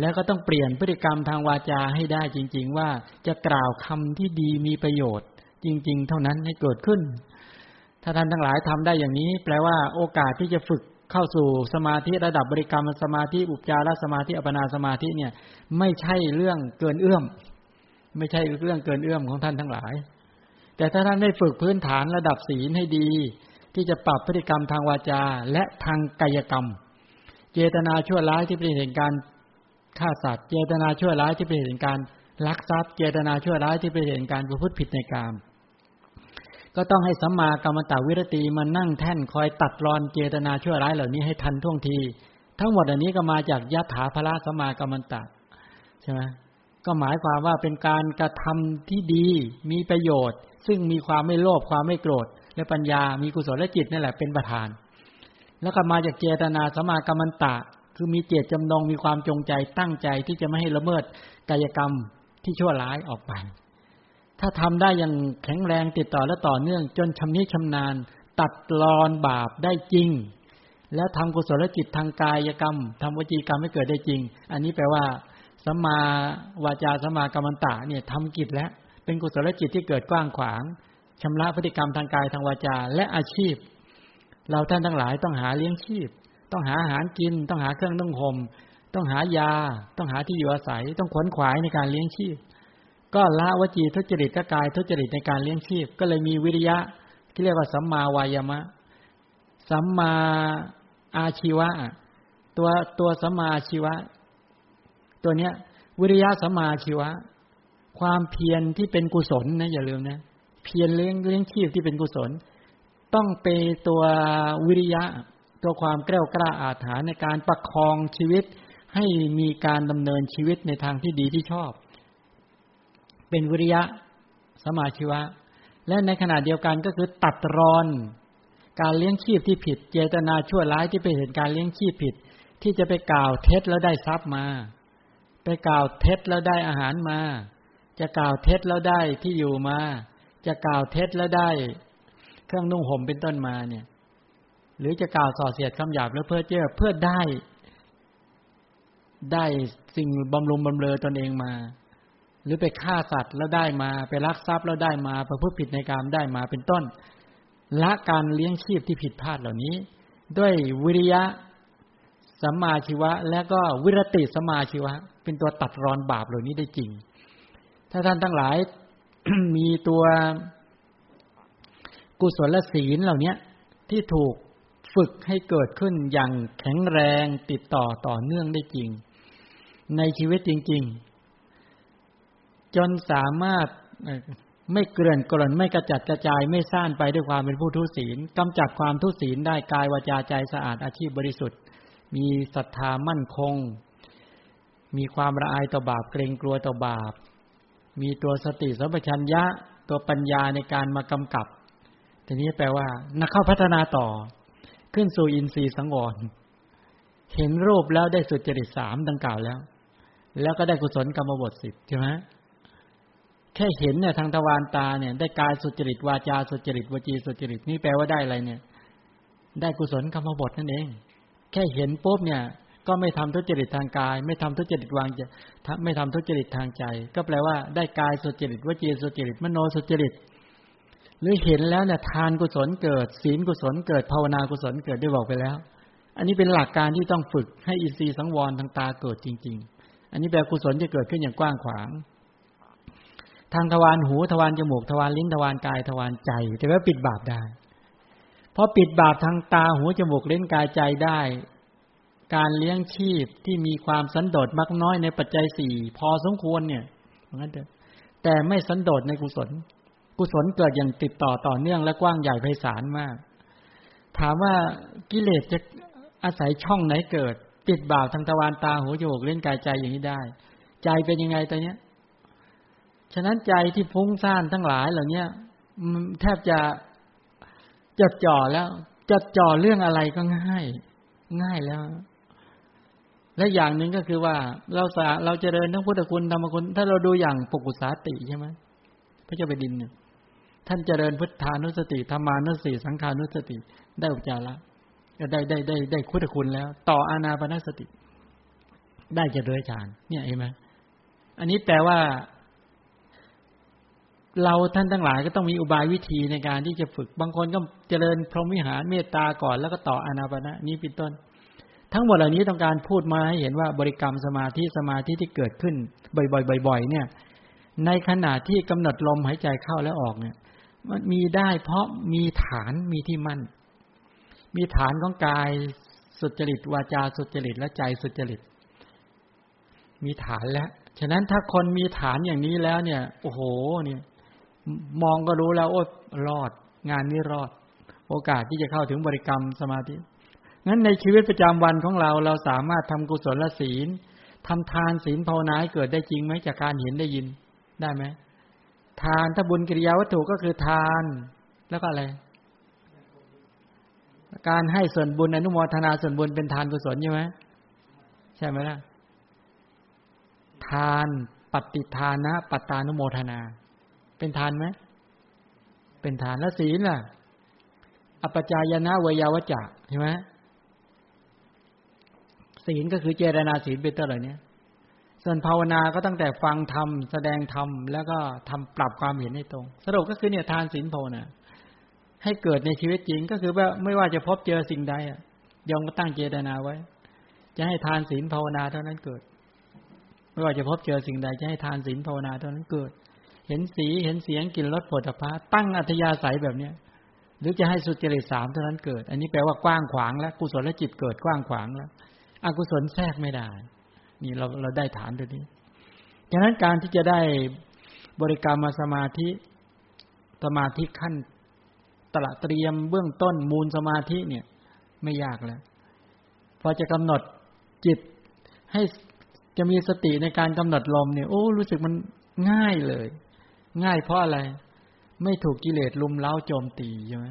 แล้วก็ต้องเปลี่ยนพฤติกรรมทางวาจาให้ได้จริง ๆ ว่าจะกล่าวคำที่ดีมีประโยชน์ จริง ๆ เท่านั้นให้เกิดขึ้น ถ้าท่านทั้งหลายทำได้อย่างนี้ แปลว่าโอกาสที่จะฝึกเข้าสู่สมาธิระดับบริกรรมสมาธิอุปจารสมาธิอัปนาสมาธิเนี่ย ไม่ใช่เรื่องเกินเอื้อม ไม่ใช่เรื่องเกินเอื้อมของท่านทั้งหลาย แต่ถ้าท่านได้ฝึกพื้นฐานระดับศีลให้ดี ที่จะปรับพฤติกรรมทางวาจาและทางกายกรรม เจตนาชั่วร้ายที่เป็นเหตุการ ฆ่าสัตว์ เจตนาชั่วร้ายที่เป็นเหตุการลักทรัพย์ เจตนาชั่วร้ายที่เป็นเหตุการประพฤติผิดในกรรมก็ต้องให้สัมมากรรมตาวิรตีมานั่งแท่นคอยตัดรอนเจตนาชั่วร้ายเหล่านี้ให้ทันท่วงที ทั้งหมดอันนี้ก็มาจากยะถาภละสัมมากรรมตะใช่ไหมก็หมายความว่าเป็นการกระทำที่ดีมีประโยชน์ ซึ่งมีความไม่โลภความไม่โกรธ และปัญญามีกุศลและจิตนั่นแหละเป็นประธาน แล้วก็มาจากเจตนาสัมมากรรมตะ คือมีเจตจำนงมีความจงใจตั้งใจที่จะไม่ให้ละเมิดกายกรรมที่ชั่วร้ายออกไป ถ้าทำได้อย่างแข็งแรงติดต่อและต่อเนื่อง จนชำนิชำนาญ ตัดรอนบาปได้จริง แล้วทำกุศลจิตทางกายกรรมทำวจีกรรมให้เกิดได้จริง อันนี้แปลว่าสัมมาวาจาสัมมากรรมันตะเนี่ยทำกิจแล้วเป็นกุศลจิตที่เกิดกว้างขวางชำระพฤติกรรมทางกายทางวาจา และอาชีพ เราท่านทั้งหลายต้องหาเลี้ยงชีพ ต้องหาอาหารกิน ต้องหาเครื่องต้องห่มต้องหายา ต้องหาที่อยู่อาศัย ต้องขวนขวายในการเลี้ยงชีพ ก็ละวจีทุจริตกกายทุจริตในการเลี้ยงชีพ ก็เลยมีวิริยะ ที่เรียกว่าสัมมาวายามะ สัมมาอาชีวะ ตัวตัวสัมมาชีวะ ตัวเนี้ย วิริยะสัมมาชีวะ ความเพียรที่เป็นกุศลนะอย่าลืมนะ เพียรเลี้ยงเลี้ยงชีพที่เป็นกุศล ต้องเป็นตัววิริยะ ตัวความแกล้วกล้าอาถรรพ์ในการประคองชีวิต ให้มีการดำเนินชีวิตในทางที่ดีที่ชอบ เป็นวิริยะสมาชีวะ และในขณะเดียวกันก็คือตัดรอน การเลี้ยงชีพที่ผิด เจตนาชั่วร้ายที่ไปเห็นการเลี้ยงชีพผิด ที่จะไปกล่าวเท็จแล้วได้ทรัพย์มา ไปกล่าวเท็จแล้วได้อาหารมา จะกล่าวเท็จแล้วได้ที่อยู่มา จะกล่าวเท็จแล้วได้ เครื่องนุ่งห่มเป็นต้นมาเนี่ย หรือจะกล่าวส่อเสียดคำหยาบแล้วเพื่อเจ้าเพื่อได้ ได้สิ่งบำรุงบำเรอตนเองมา หรือไปฆ่าสัตว์แล้วได้มา ไปลักทรัพย์แล้วได้มาประพฤติผิดในกรรมได้มาเป็นต้นละการเลี้ยงชีพที่ผิดพลาดเหล่านี้ ด้วยวิริยะสัมมาชีวะ และก็วิรติสัมมาชีวะ เป็นตัวตัดรอนบาปเหล่านี้ได้จริง ถ้าท่านทั้งหลายมีตัวกุศลศีลเหล่านี้ที่ถูก ฝึกให้เกิดขึ้นอย่างแข็งแรงติดต่อต่อเนื่องได้จริง ในชีวิตจริง ๆ จนสามารถไม่เกลื่อนกล่นไม่กระจัดกระจายไม่ซ่านไปด้วยความเป็นผู้ทุศีลกำจัดความทุศีลได้กายวาจาใจสะอาดอาชีพบริสุทธิ์ มีศรัทธามั่นคง มีความละอายต่อบาปเกรงกลัวต่อบาป มีตัวสติสัมปชัญญะตัวปัญญาในการมากำกับ ทีนี้แปลว่านักเข้าพัฒนาต่อ ขึ้นสู่อินทรีย์สังวร เห็นรูปแล้วได้สุจริตสามดังกล่าวแล้ว แล้วก็ได้กุศลกรรมบทสิบใช่ไหมแค่เห็นเนี่ยทางทวารตาเนี่ย ได้กายสุจริตวาจาสุจริตวจีสุจริตนี่แปลว่าได้อะไรเนี่ย ได้กุศลกรรมบทนั่นเอง แค่เห็นปุ๊บเนี่ย ก็ไม่ทำทุจริตทางกาย ไม่ทำทุจริตวางจไม่ทำทุจริตทางใจ ก็แปลว่าได้กายสุจริตวจีสุจริตมโนสุจริต หรือเห็นแล้วเนี่ยทานกุศลเกิด ศีลกุศลเกิดภาวนากุศลเกิดได้บอกไปแล้ว อันนี้เป็นหลักการที่ต้องฝึกให้อินทรีย์สังวรทางตาเกิดจริง ๆ อันนี้แปลกุศลจะเกิดขึ้นอย่างกว้างขวาง ทางทวารหูทวารจมูกทวารลิ้นทวารกายทวารใจ แต่ว่าปิดบาปได้เพราะปิดบาปทางตาหูจมูกลิ้นกายใจได้ การเลี้ยงชีพที่มีความสันโดษมากน้อยในปัจจัยสี่พอสมควรเนี่ยงั้นเถอะแต่ไม่สันโดษในกุศล กุศลเกิดอย่างติดต่อต่อเนื่องและกว้างใหญ่ไพศาลมาก ถามว่ากิเลสจะอาศัยช่องไหนเกิด ปิดบ่าปทางทวารตาหูจมูกเล่นกายใจอย่างนี้ได้ ใจเป็นยังไงตอนเนี้ย ฉะนั้นใจที่ฟุ้งซ่านทั้งหลายเหล่านี้แทบจะจดจ่อแล้วจดจ่อเรื่องอะไรก็ง่าย ง่ายแล้ว และอย่างหนึ่งก็คือว่าเราสาเราจเจริญทั้งพุทธคุณธรรมคุณ ถ้าเราดูอย่างปกุสาติใช่ไหมพระเจ้าไปดินเนี่ย ท่านเจริญพุทธานุสติธรรมานุสติ สังขานุสติ ได้อุจจาระได้ได้ได้ได้พุทธคุณแล้ว ต่ออานาปนสติ ได้เจริญฌานเนี่ยเห็นไหมอันนี้แปลว่า เราท่านทั้งหลายก็ต้องมีอุบายวิธีในการที่จะฝึก บางคนก็เจริญพรหมวิหารเมตตาก่อนแล้วก็ต่ออานาปนะนี้เป็นต้น ทั้งหมดเหล่านี้ต้องการพูดมาให้เห็นว่าบริกรรมสมาธิสมาธิที่เกิดขึ้น บ่อยๆบ่อยๆเนี่ย ในขณะที่กำหนดลมหายใจเข้าและออกเนี่ย มันมีได้เพราะมีฐานมีที่มั่น มีฐานของกายสุจริตวาจาสุจริตและใจสุจริต มีฐานแล้ว ฉะนั้นถ้าคนมีฐานอย่างนี้แล้วเนี่ย โอ้โห เนี่ย มองก็รู้แล้วโอ้รอด งานนี้รอด โอกาสที่จะเข้าถึงบริกรรมสมาธิงั้นในชีวิตประจำวันของเราเราสามารถทำกุศลศีลทำทานศีลภาวนาเกิดได้จริงไหมจากการเห็นได้ยินได้ไหม ทานถ้าบุญกิริยาวัตถุก็คือทาน แล้วก็อะไร การให้ส่วนบุญอนุโมทนาส่วนบุญเป็นทานกุศลใช่ไหมใช่ไหมล่ะ ทานปฏิทานะปัตตานุโมทนา เป็นทานไหมเป็นทานแล้วศีลล่ะอปจายนะเวยาวจะใช่ไหมศีลก็คือเจรนาศีลเป็นต้นเหล่านี้ ส่วนภาวนาก็ตั้งแต่ฟังธรรมแสดงธรรมแล้วก็ทำปรับความเห็นให้ตรง สรุปก็คือเนี่ยทานศีลภาวนาให้เกิดในชีวิตจริงก็คือว่าไม่ว่าจะพบเจอสิ่งใดอะยอมก็ตั้งเจตนาไว้ จะให้ทานศีลภาวนาเท่านั้นเกิด ไม่ว่าจะพบเจอสิ่งใดจะให้ทานศีลภาวนาเท่านั้นเกิด เห็นสีเห็นเสียงกลิ่นรสผลิภัณฑ์ตั้งอัธยาศัยแบบเนี้ยหรือจะให้สุจริตสามเท่านั้นเกิด อันนี้แปลว่ากว้างขวางแล้วกุศลและจิตเกิดกว้างขวางแล้วอกุศลแทรกไม่ได้ นี่เราเราได้ฐานตัวนี้ฉะนั้นการที่จะได้บริกรรมมาสมาธิสมาธิขั้นตละเตรียมเบื้องต้นมูลสมาธิเนี่ยไม่ยากแล้วพอจะกำหนดจิตให้จะมีสติในการกำหนดลมเนี่ยโอ้รู้สึกมันง่ายเลย ง่ายเพราะอะไร ไม่ถูกกิเลสลุมเล้าโจมตีใช่ไหม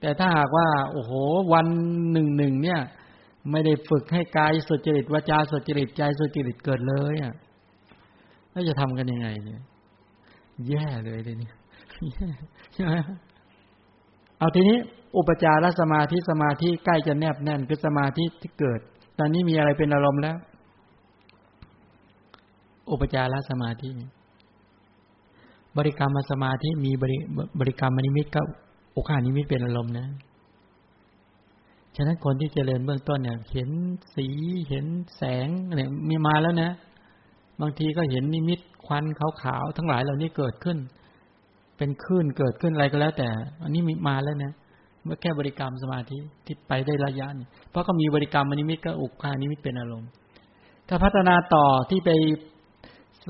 แต่ถ้าหากว่า โอ้โห วันหนึ่งหนึ่งเนี่ย ไม่ได้ฝึกให้กายสุจริตวาจาสุจริตใจสุจริตเกิดเลยอะแล้วจะทำกันยังไงเนี่ย แย่เลยเลยนี่ใช่ไหมเอาทีนี้ อุปจารสมาธิสมาธิใกล้จะแนบแน่นคือสมาธิที่เกิด ตอนนี้มีอะไรเป็นอารมณ์แล้ว อุปจารสมาธิ บริกรรมสมาธิมีบริบริกรรมนิมิตก็โอกานิมิตเป็นอารมณ์นะะนั้นคนที่เจริญเบื้องต้นเนี่ย เห็นสีเห็นแสงเนี่ยมีมาแล้วนะ บางทีก็เห็นนิมิตควันขาวๆทั้งหลายเหล่านี้เกิดขึ้น เป็นคลื่นเกิดขึ้นอะไรก็แล้ว แต่ อันนี้มีมาแล้วนะเมื่อแค่บริกรรมสมาธิที่ไปได้ระยะนี่เพราะก็มีบริกรรมนิมิตก็อุกานิมิตเป็นอารมณ์ ถ้าพัฒนาต่อที่ไป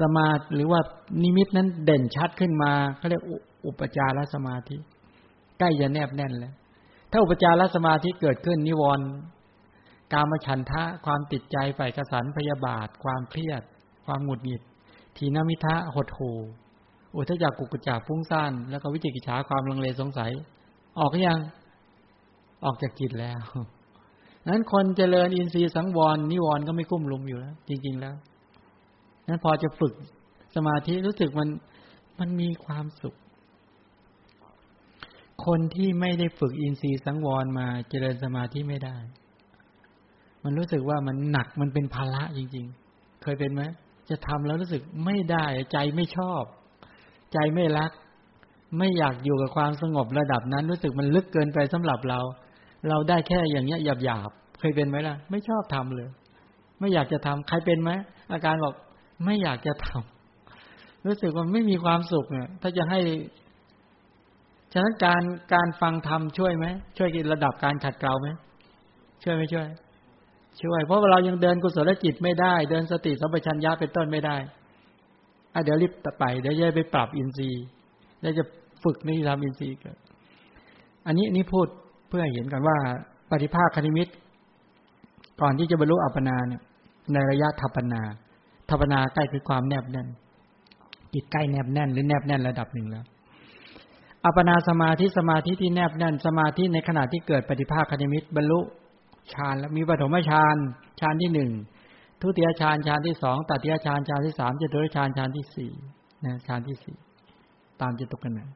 สมาหรือว่านิมิตนั้นเด่นชัดขึ้นมาเขาเรียกอุปจารสมาธิ ใกล้จะแนบแน่นแล้ว ถ้าอุปจารสมาธิเกิดขึ้นนิวรณ์กามฉันทะความติดใจฝ่ายกสันพยาบาท ความเครียด ความหงุดหงิด ทีนมิทะหดหูอุทจักกุกจักฟุ้งซ่านแล้วก็วิจิกิจฉาความลังเลสงสัย ออกยังออกจากจิตแล้วนั้นคนเจริญอินทรีย์สังวรนิวรณ์ก็ไม่กุ้มลุมอยู่แล้ว จริง ๆ แล้วนั้นพอจะฝึกสมาธิรู้สึกมันมันมีความสุข คนที่ไม่ได้ฝึกอินทรีย์สังวรมาเจริญสมาธิไม่ได้ มันรู้สึกว่ามันหนักมันเป็นภาระจริง ๆ เคยเป็นไหมจะทำแล้วรู้สึกไม่ได้ใจไม่ชอบ ใจไม่รัก ไม่อยากอยู่กับความสงบระดับนั้น รู้สึกมันลึกเกินไปสำหรับเรา เราได้แค่อย่างเงี้ยหยาบๆเคยเป็นไหมล่ะ ไม่ชอบทำเลย ไม่อยากจะทำใครเป็นไหมอาการบอกไม่อยากจะทำรู้สึกว่าไม่มีความสุขเนี่ยถ้าจะให้ ฉะนั้นการการฟังธรรมช่วยไหมช่วยกินระดับการขัดเกลาไหมช่วยไม่ช่วย ช่วย เพราะว่าเรายังเดินกุศลจิตไม่ได้ เดินสติสัมปชัญญะเป็นต้นไม่ได้อะเดี๋ยวรีบไปเดี๋ยวจะไปปรับอินทรีย์เดี๋ยวจะฝึกนิธรรมอินทรีย์กันอันนี้นี่พูดเพื่อเห็นกันว่า ปฏิภาคคณิมิตก่อนที่จะบรรลุอัปปนาเนี่ย ในระยะทัปปนาทัปนาใกล้คือความแนบแน่นจิตใกล้แนบแน่น หรือแนบแน่นระดับหนึ่งแล้ว อัปนาสมาธิสมาธิที่แนบแน่นสมาธิในขณะที่เกิดปฏิภาคคณิมิตบรรลุฌานแล้วมีปฐมฌานฌานที่หนึ่งทุติยฌานฌานที่สองตติยฌานฌานที่สามจตุรฌานฌานที่สี่นะฌานที่สี่ตามจตุกันนะ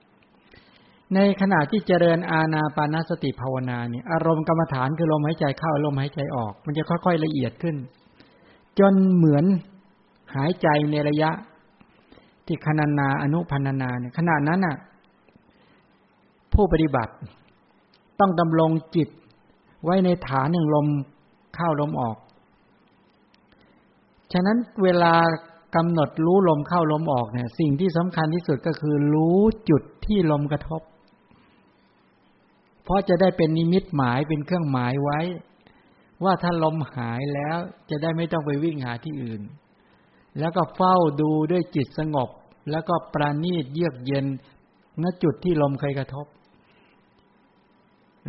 ในขณะที่เจริญอาณาปานสติภาวนาเนี่ยอารมณ์กรรมฐานคือลมหายใจเข้าลมหายใจออก มันจะค่อยๆละเอียดขึ้น จนเหมือนหายใจในระยะ ที่คณนาอนุพันนาเนี่ยขณะนั้นน่ะ ผู้ปฏิบัติ ต้องดำรงจิตไว้ในฐานหนึ่งลมเข้าลมออก ฉะนั้นเวลากำหนดรู้ลมเข้าลมออกเนี่ย สิ่งที่สำคัญที่สุดก็คือ รู้จุดที่ลมกระทบ เพราะจะได้เป็นนิมิตหมายเป็นเครื่องหมายไว้ ว่าถ้าลมหายแล้วจะได้ไม่ต้องไปวิ่งหาที่อื่น แล้วก็เฝ้าดูด้วยจิตสงบ แล้วก็ปราณีตเยือกเย็นณจุดที่ลมเคยกระทบ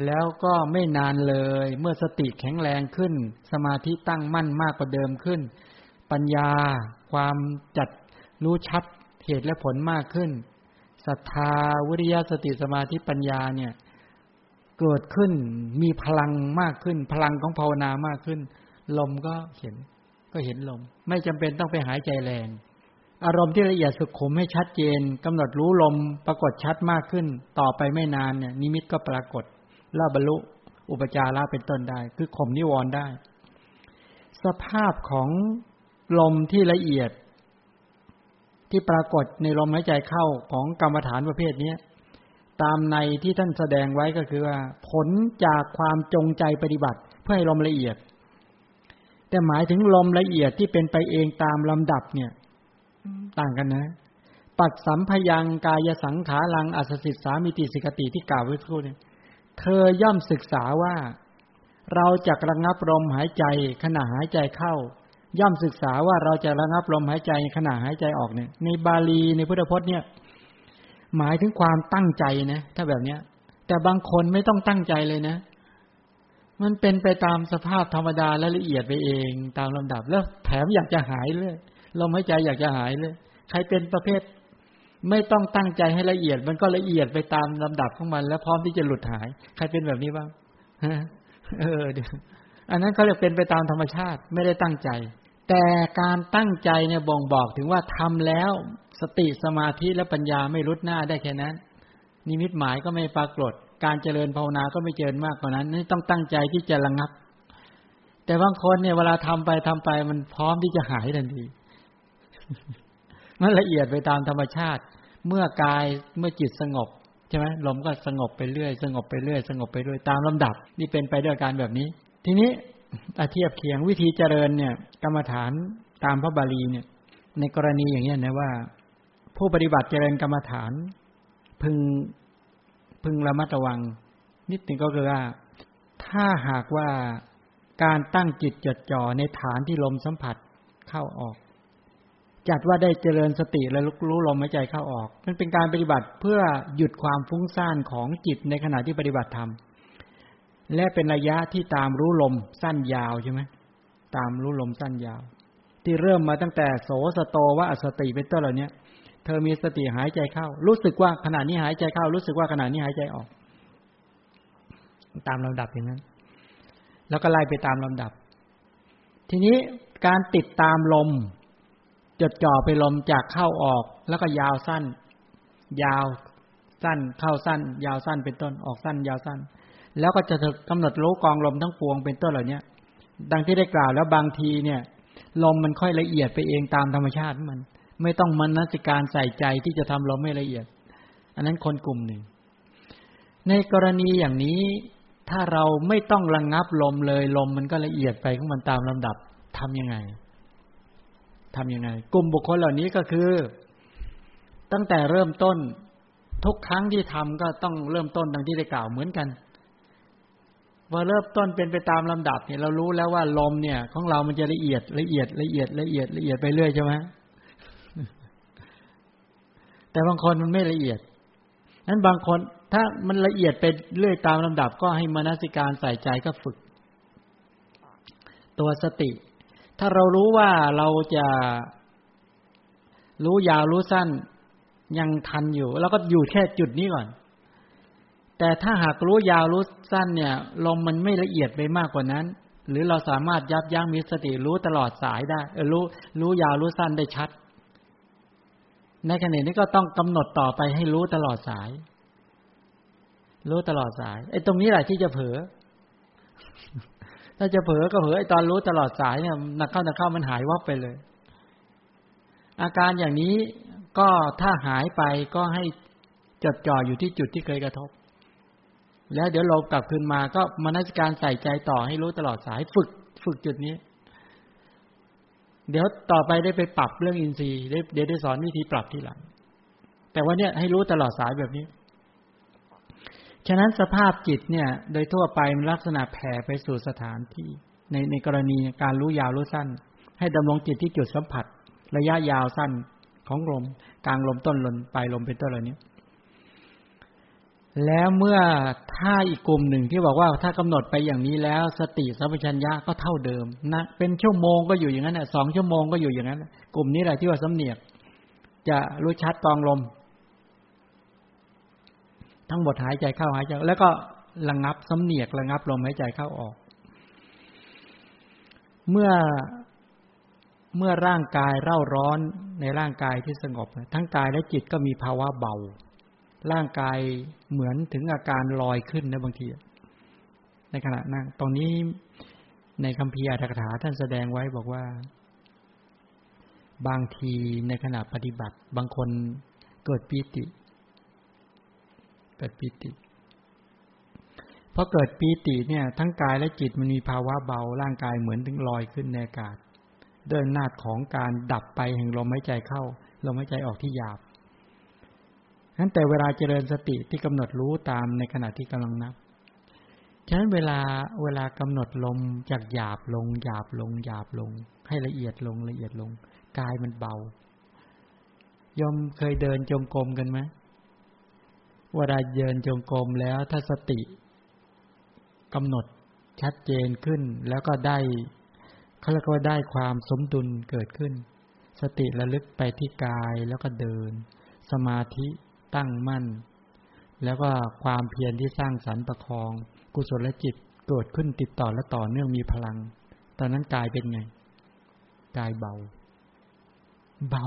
แล้วก็ไม่นานเลย เมื่อสติแข็งแรงขึ้น สมาธิตั้งมั่นมากกว่าเดิมขึ้น ปัญญา ความจัดรู้ชัดเหตุและผลมากขึ้นศรัทธาวิริยะสติสมาธิปัญญาเนี่ย เกิดขึ้นมีพลังมากขึ้น พลังของภาวนามากขึ้น ลมก็เห็น ก็เห็นลม ไม่จำเป็นต้องไปหายใจแรง อารมณ์ที่ละเอียดสุขุมให้ชัดเจนกำหนดรู้ลมปรากฏชัดมากขึ้น ต่อไปไม่นานเนี่ยนิมิตก็ปรากฏ แล้วบรรลุอุปจาระเป็นต้นได้ คือข่มนิวรณ์ได้ สภาพของลมที่ละเอียด ที่ปรากฏในลมหายใจเข้าของกรรมฐานประเภทนี้ตามในที่ท่านแสดงไว้ก็คือว่า ผลจากความจงใจปฏิบัติ เพื่อให้ลมละเอียด แต่หมายถึงลมละเอียดที่เป็นไปเองตามลำดับเนี่ย ต่างกันนะ ปัดสัมพยังกายสังขารังอัสสิสามิติสิกติที่กล่าวไว้พูดเนี่ย เธอย่อมศึกษาว่า เราจะระงับลมหายใจขณะหายใจเข้า ย่อมศึกษาว่าเราจะระงับลมหายใจขณะหายใจออกเนี่ย ในบาลีในพุทธพจน์เนี่ย หมายถึงความตั้งใจนะ ถ้าแบบเนี้ย แต่บางคนไม่ต้องตั้งใจเลยนะ มันเป็นไปตามสภาพธรรมดาและละเอียดไปเองตามลำดับแล้วแถมอยากจะหายเลยลมหายใจอยากจะหายเลย ใครเป็นประเภท ไม่ต้องตั้งใจให้ละเอียด มันก็ละเอียดไปตามลำดับของมัน แล้วพร้อมที่จะหลุดหาย ใครเป็นแบบนี้บ้างเอออันนั้นเขาเรียกเป็นไปตามธรรมชาติไม่ได้ตั้งใจ แต่การตั้งใจเนี่ยบ่งบอกถึงว่าทำแล้วสติสมาธิและปัญญาไม่รุดหน้าได้แค่นั้น นิมิตหมายก็ไม่ปรากฏ การเจริญภาวนาก็ไม่เจริญมากกว่านั้นนี่ต้องตั้งใจที่จะระงับ แต่บางคนเนี่ยเวลาทำไปทำไปมันพร้อมที่จะหายทันทีมันละเอียดไปตามธรรมชาติ เมื่อกายเมื่อจิตสงบใช่ไหมลมก็สงบไปเรื่อย สงบไปเรื่อย สงบไปเรื่อยตามลำดับ นี่เป็นไปด้วยการแบบนี้ ทีนี้อาเทียบเคียงวิธีเจริญเนี่ย กรรมฐานตามพระบาลีเนี่ย ในกรณีอย่างนี้นะว่า ผู้ปฏิบัติเจริญกรรมฐาน พึงพึงระมัดระวัง นิดหนึ่งก็คือว่า ถ้าหากว่าการตั้งจิตจดจ่อในฐานที่ลมสัมผัสเข้าออก จัดว่าได้เจริญสติและรู้ลมหายใจเข้าออก มันเป็นการปฏิบัติเพื่อหยุดความฟุ้งซ่านของจิตในขณะที่ปฏิบัติธรรม และเป็นระยะที่ตามรู้ลมสั้นยาวใช่ไหมตามรู้ลมสั้นยาว ที่เริ่มมาตั้งแต่โสสโตว่าอสติเป็นต้นเหล่านี้เธอมีสติหายใจเข้า รู้สึกว่าขณะนี้หายใจเข้า รู้สึกว่าขณะนี้หายใจออก ตามลำดับอย่างนั้น แล้วก็ไล่ไปตามลำดับ ทีนี้การติดตามลม จดจ่อไปลมจากเข้าออกแล้วก็ยาวสั้น ยาวสั้น เข้าสั้น ยาวสั้นเป็นต้นออกสั้น ยาวสั้น แล้วก็จะกำหนดรู้กองลมทั้งปวงเป็นต้นเหล่านี้ดังที่ได้กล่าวแล้วบางทีเนี่ย ลมมันค่อยละเอียดไปเองตามธรรมชาติมัน ไม่ต้องมนสิการใส่ใจที่จะทำลมไม่ละเอียด อันนั้นคนกลุ่มหนึ่ง ในกรณีอย่างนี้ถ้าเราไม่ต้องระงงับลมเลยลมมันก็ละเอียดไปของมันตามลำดับทํำยังไง ทํำยังไง กลุ่มบุคคลเหล่านี้ก็คือ ตั้งแต่เริ่มต้นทุกครั้งที่ทำก็ต้องเริ่มต้นดังที่ได้กล่าวเหมือนกันพอเริ่มต้นเป็นไปตามลำดับเนี่ยเรารู้แล้วว่าลมเนี่ย ของเรามันจะละเอียดละเอียดละเอียดละเอียดละเอียดไปเรื่อยใช่ไหมแต่บางคนมันไม่ละเอียดนั้นบางคน ถ้ามันละเอียดไปเรื่อยตามลำดับ ก็ให้มนสิการใส่ใจก็ฝึก ตัวสติ ถ้าเรารู้ว่าเราจะรู้ยาวรู้สั้นยังทันอยู่ แล้วก็อยู่แค่จุดนี้ก่อน แต่ถ้าหากรู้ยาวรู้สั้นเนี่ยลมมันไม่ละเอียดไปมากกว่านั้น หรือเราสามารถยับยั้งมีสติรู้ตลอดสายได้รู้รู้ยาวรู้สั้นได้ชัด ในขณะนี้ก็ต้องกำหนดต่อไปให้รู้ตลอดสาย รู้ตลอดสายไอ้ตรงนี้แหละที่จะเผลอ ถ้าจะเผลอก็เผลอไอตอนรู้ตลอดสายเนี่ยนักเข้านักเข้ามันหายวับไปเลย อาการอย่างนี้ก็ถ้าหายไปก็ให้จดจ่ออยู่ที่จุดที่เคยกระทบ แล้วเดี๋ยวเรากลับคืนมาก็มนัสการใส่ใจต่อให้รู้ตลอดสายฝึกฝึกจุดนี้ เดี๋ยวต่อไปได้ไปปรับเรื่องอินทรีย์เดี๋ยวได้สอนวิธีปรับทีหลัง แต่ว่าเนี่ยให้รู้ตลอดสายแบบนี้ ฉะนั้นสภาพจิตเนี่ย โดยทั่วไปมันลักษณะแผ่ไปสู่สถานที่ ในในกรณีการรู้ยาวรู้สั้น ให้ดำรงจิตที่จุดสัมผัส ระยะยาวสั้นของลมกลางลมต้นลมปลายลมเป็นต้นเหล่านี้แล้วเมื่อถ้าอีกกลุ่มหนึ่งที่บอกว่าถ้ากำหนดไปอย่างนี้แล้ว สติสัมปชัญญะก็เท่าเดิมนะเป็นชั่วโมงก็อยู่อย่างนั้นสองชั่วโมงก็อยู่อย่างนั้น กลุ่มนี้แหละที่ว่าสำเนียก จะรู้ชัดกองลม ทั้งหมดหายใจเข้าหายใจแล้วก็ระงับสำเนียกระงับลมหายใจเข้าออก เมื่อเมื่อร่างกายเร่าร้อนในร่างกายที่สงบ ทั้งกายและจิตก็มีภาวะเบา ร่างกายเหมือนถึงอาการลอยขึ้นนะบางที ในขณะนั่งตรงนี้ในคำพีอัตถกถาท่านแสดงไว้บอกว่า บางทีในขณะปฏิบัติ บางคนเกิดปีติ เกิดปีติพอเกิดปีติเนี่ย ทั้งกายและจิตมันมีภาวะเบาร่างกายเหมือนถึงลอยขึ้นในอากาศเดินหน้าของการดับไปแห่งลมหายใจเข้าลมหายใจออกที่หยาบนั้นแต่เวลาเจริญสติที่กำหนดรู้ตามในขณะที่กำลังนับ ฉะนั้นเวลาเวลากำหนดลมจากหยาบลงหยาบลงหยาบลง ให้ละเอียดลงละเอียดลง กายมันเบายมเคยเดินจงกรมกันไหม เวลาเดินจงกรมแล้วถ้าสติกำหนดชัดเจนขึ้น แล้วก็ได้เขาเรียกว่าได้ความสมดุลเกิดขึ้น สติระลึกไปที่กายแล้วก็เดิน สมาธิตั้งมั่น แล้วก็ความเพียรที่สร้างสรรค์ประคอง กุศลจิตเกิดขึ้นติดต่อและต่อเนื่องมีพลัง ตอนนั้นกายเป็นไง กายเบา เบา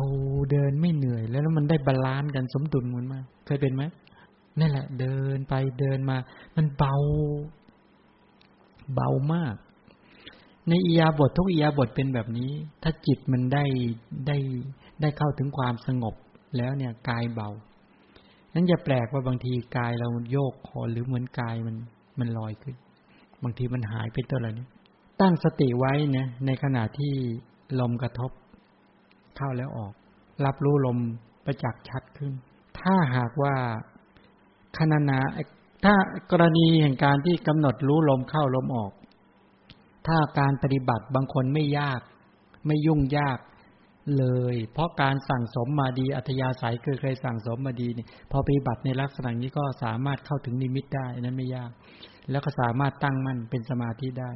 เดินไม่เหนื่อย แล้วมันได้ balance กันสมดุลมันมาก เคยเป็นไหม นั่นแหละ เดินไปเดินมา มันเบา เบามาก ในอิริยาบถทุกอิริยาบถเป็นแบบนี้ ถ้าจิตมันได้ได้ได้เข้าถึงความสงบแล้วเนี่ยกายเบานั้นอย่าแปลกว่าบางทีกายเราโยกคอหรือเหมือนกายมันมันลอยขึ้น บางทีมันหายไปตัวอะไรนี้ตั้งสติไว้นะในขณะที่ลมกระทบ เข้าแล้วออก รับรู้ลมประจักษ์ชัดขึ้น ถ้าหากว่า ขณนาถ้ากรณีแห่งการที่กำหนดรู้ลมเข้าลมออก ถ้าการปฏิบัติบางคนไม่ยาก ไม่ยุ่งยากเลย เพราะการสั่งสมมาดีอัธยาศัยเคยเคยสั่งสมมาดีเนี่ยพอปฏิบัติในลักษณะนี้ก็สามารถเข้าถึงนิมิตได้นั้นไม่ยาก แล้วก็สามารถตั้งมั่นเป็นสมาธิได้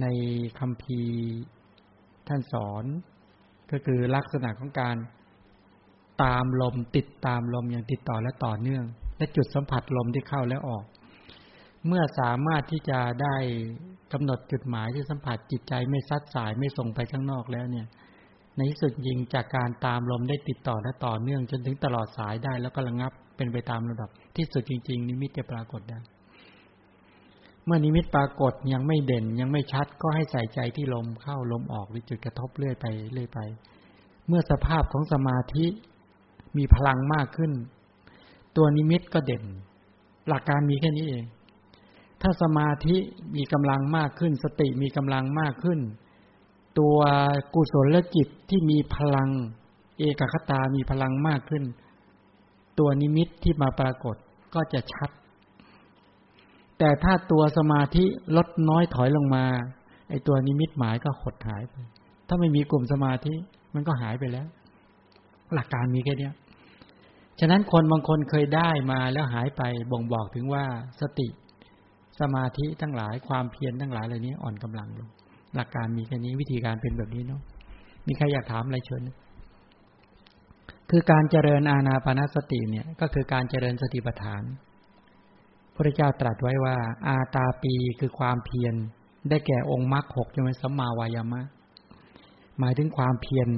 ในคำพีท่านสอน ก็คือลักษณะของการ ตามลม ติดตามลมอย่างติดต่อและต่อเนื่อง และจุดสัมผัสลมที่เข้าและออก เมื่อสามารถที่จะได้กำหนดจุดหมายที่สัมผัสจิตใจไม่ซัดสายไม่ส่งไปข้างนอกแล้วเนี่ย ในที่สุดยิงจากการตามลมได้ติดต่อและต่อเนื่อง จนถึงตลอดสายได้แล้วก็ระงับเป็นไปตามระดับ ที่สุดจริง ๆ นิมิตจะปรากฏได้เมื่อนิมิตปรากฏยังไม่เด่นยังไม่ชัดก็ให้ใส่ใจที่ลมเข้าลมออกหรือจุดกระทบเรื่อยไปเรื่อยไป เมื่อสภาพของสมาธิ มีพลังมากขึ้น ตัวนิมิตก็เด่น หลักการมีแค่นี้เอง ถ้าสมาธิมีกำลังมากขึ้น สติมีกำลังมากขึ้น ตัวกุศลจิตที่มีพลัง เอกคตามีพลังมากขึ้น ตัวนิมิตที่มาปรากฏก็จะชัด แต่ถ้าตัวสมาธิลดน้อยถอยลงมาไอตัวนิมิตหมายก็หดหายไป ถ้าไม่มีกลุ่มสมาธิมันก็หายไปแล้ว หลักการมีแค่นี้ ฉะนั้นคนบางคนเคยได้มาแล้วหายไปบ่งบอกถึงว่าสติ สมาธิทั้งหลายความเพียรทั้งหลายเหล่านี้อ่อนกำลังลง หลักการมีแค่นี้วิธีการเป็นแบบนี้เนาะมีใครอยากถามอะไรเชิญคือการเจริญอาณาปณสติเนี่ยก็คือการเจริญสติปัฏฐานพระเจ้าตรัสไว้ว่า อาตาปีคือความเพียรได้แก่องค์มรรคหกใช่ไหมสัมมาวายามะ หมายถึงความเพียร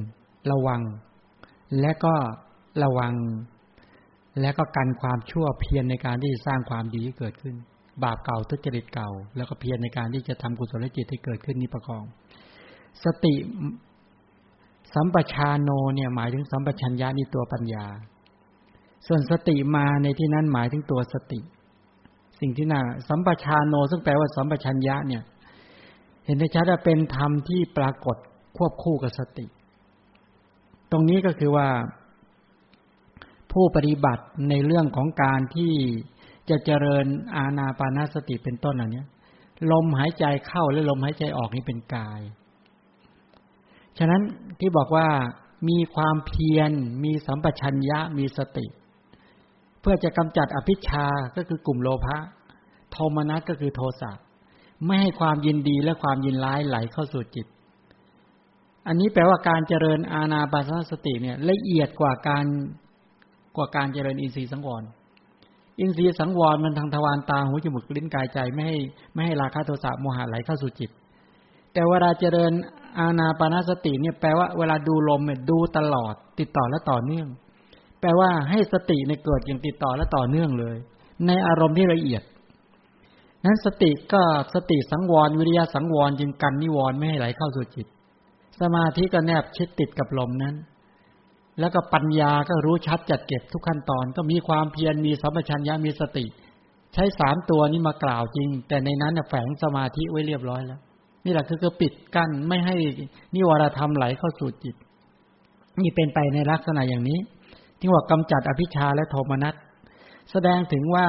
ระวัง และก็ระวัง และก็กันความชั่วเพียรในการที่จะสร้างความดีให้เกิดขึ้น บาปเก่าทุจริตเก่า แล้วก็เพียรในการที่จะทำกุศลจิตให้เกิดขึ้นนี้ประกอง สติสัมปชาโนเนี่ยหมายถึงสัมปชัญญะนี่ตัวปัญญา ส่วนสติมาในที่นั้นหมายถึงตัวสติ สิ่งที่น่าสัมปชาโน ซึ่งแปลว่าสัมปชัญญะเนี่ย เห็นได้ชัดว่าเป็นธรรมที่ปรากฏควบคู่กับสติ ตรงนี้ก็คือว่า ผู้ปฏิบัติในเรื่องของการที่จะเจริญอาณาปานาสติเป็นต้นอันนี้ลมหายใจเข้าและลมหายใจออกนี่เป็นกาย ฉะนั้นที่บอกว่ามีความเพียร มีสัมปชัญญะ มีสติ เพื่อจะกำจัดอภิชาก็คือกลุ่มโลภะ โทมนัสก็คือโทสะ ไม่ให้ความยินดีและความยินร้ายไหลเข้าสู่จิต อันนี้แปลว่าการเจริญอาณาปานสติเนี่ยละเอียดกว่าการ กว่าการเจริญอินทรีย์สังวร อินทรีย์สังวรมันทางทวารตาหูจมูกลิ้นกายใจไม่ให้ไม่ให้ราคะโทสะโมหะไหลเข้าสู่จิต แต่เวลาเจริญอาณาปณสติเนี่ยแปลว่าเวลาดูลมเนี่ยดูตลอด ติดต่อและต่อเนื่อง แปลว่าให้สติในเกิดอย่างติดต่อและต่อเนื่องเลย ในอารมณ์ที่ละเอียด นั้นสติก็สติสังวรวิริยะสังวรจึงกันนิวรณ์ไม่ให้ไหลเข้าสู่จิต สมาธิก็แนบชิดติดกับลมนั้น แล้วก็ปัญญาก็รู้ชัดจัดเก็บทุกขั้นตอน ก็มีความเพียรมีสัมปชัญญะมีสติ ใช้สามตัวนี้มากล่าวจริง แต่ในนั้นแฝงสมาธิไว้เรียบร้อยแล้ว นี่แหละคือคือปิดกั้นไม่ให้นิวรธรรมไหลเข้าสู่จิต นี่เป็นไปในลักษณะอย่างนี้ที่ว่ากำจัดอภิชาและโทมนัสแสดงถึงว่า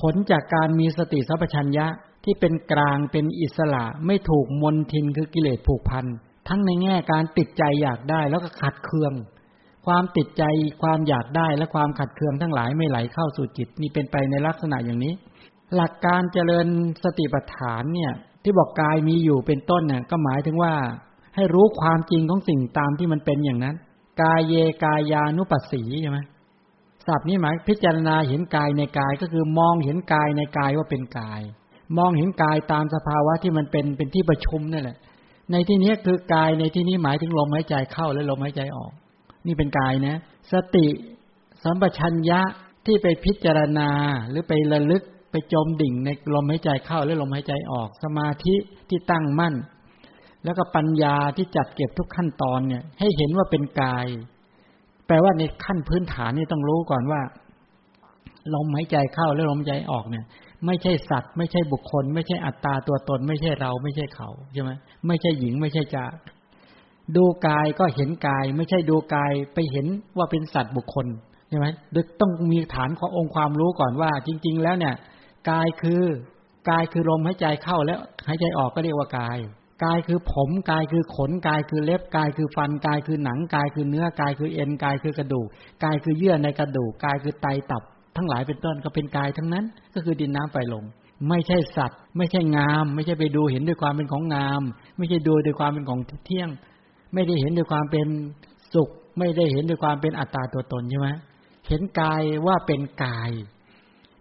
ผลจากการมีสติสัพชัญญะที่เป็นกลางเป็นอิสระไม่ถูกมนทินคือกิเลสผูกพัน ทั้งในแง่การติดใจอยากได้แล้วก็ขัดเคือง ความติดใจความอยากได้และความขัดเคืองทั้งหลายไม่ไหลเข้าสู่จิต นี่เป็นไปในลักษณะอย่างนี้ หลักการเจริญสติปัฏฐานเนี่ย ที่บอกกายมีอยู่เป็นต้นเนี่ยก็หมายถึงว่า ให้รู้ความจริงของสิ่งตามที่มันเป็นอย่างนั้น กายเยกายานุปัสสีใช่ไหมศัพท์นี้หมายพิจารณาเห็นกายในกายก็คือมองเห็นกายในกายว่าเป็นกาย มองเห็นกายตามสภาวะที่มันเป็นเป็นที่ประชุมนั่นแหละ ในที่นี้คือกายในที่นี้หมายถึงลมหายใจเข้าและลมหายใจออก นี่เป็นกายนะ สติสัมปชัญญะที่ไปพิจารณาหรือไประลึกไปจมดิ่งในลมหายใจเข้าและลมหายใจออก สมาธิที่ตั้งมั่น แล้วก็ปัญญาที่จัดเก็บทุกขั้นตอนเนี่ย ให้เห็นว่าเป็นกาย แปลว่าในขั้นพื้นฐานนี่ต้องรู้ก่อนว่าลมหายใจเข้าและลมหายใจออกเนี่ย ไม่ใช่สัตว์ ไม่ใช่บุคคล ไม่ใช่อัตตาตัวตน ไม่ใช่เราไม่ใช่เขาใช่ไหมไม่ใช่หญิงไม่ใช่จ่า ดูกายก็เห็นกาย ไม่ใช่ดูกายไปเห็นว่าเป็นสัตว์บุคคลใช่ไหมต้องมีฐานขององค์ความรู้ก่อนว่า จริง ๆ แล้วเนี่ยกายคือกายคือลมหายใจเข้าแล้วหายใจออกก็เรียกว่ากาย กายคือผมกายคือขนกายคือเล็บกายคือฟันกายคือหนังกายคือเนื้อกายคือเอ็นกายคือกระดูกกายคือเยื่อในกระดูกกายคือไตตับ ทั้งหลายเป็นต้นก็เป็นกายทั้งนั้น ก็คือดินน้ำไฟลมไม่ใช่สัตว์ ไม่ใช่งาม ไม่ใช่ไปดูเห็นด้วยความเป็นของงาม ไม่ใช่ดูด้วยความเป็นของเที่ยง ไม่ได้เห็นด้วยความเป็นสุข ไม่ได้เห็นด้วยความเป็นอัตตาตัวตนใช่ไหมเห็นกายว่าเป็นกาย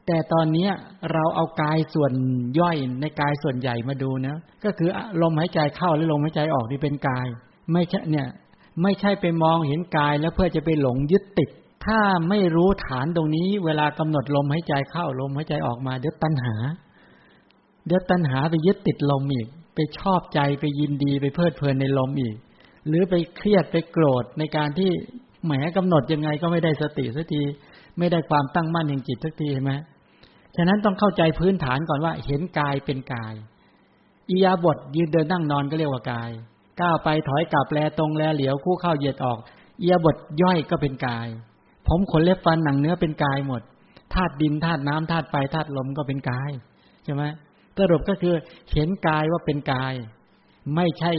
แต่ตอนนี้เราเอากายส่วนย่อยในกายส่วนใหญ่มาดูนะก็คือลมหายใจเข้าและลมหายใจออกที่เป็นกาย ไม่ใช่เนี่ยไม่ใช่ไปมองเห็นกายแล้วเพื่อจะไปหลงยึดติด ถ้าไม่รู้ฐานตรงนี้ เวลากำหนดลมหายใจเข้าลมหายใจออกมาเดี๋ยวตัณหา เดี๋ยวตัณหาไปยึดติดลมอีก ไปชอบใจไปยินดีไปเพลิดเพลินในลมอีก หรือไปเครียดไปโกรธในการที่แหมกำหนดยังไงก็ไม่ได้สติสักที ไม่ได้ความตั้งมั่นแห่งจิตสักทีเห็นไหมฉะนั้นต้องเข้าใจพื้นฐานก่อนว่า เห็นกายเป็นกายอียาบทยืนเดินนั่งนอนก็เรียกว่ากายก้าวไปถอยกลับแลตรงแลเหลียวคู่เข้าเหยียดออกอียาบทย่อยก็เป็นกาย ผมขนเล็บฟันหนังเนื้อเป็นกายหมดธาตุดินธาตุน้ำธาตุไฟธาตุลมก็เป็นกายใช่ไหมสรุปก็คือเห็นกายว่าเป็นกาย ไม่ใช่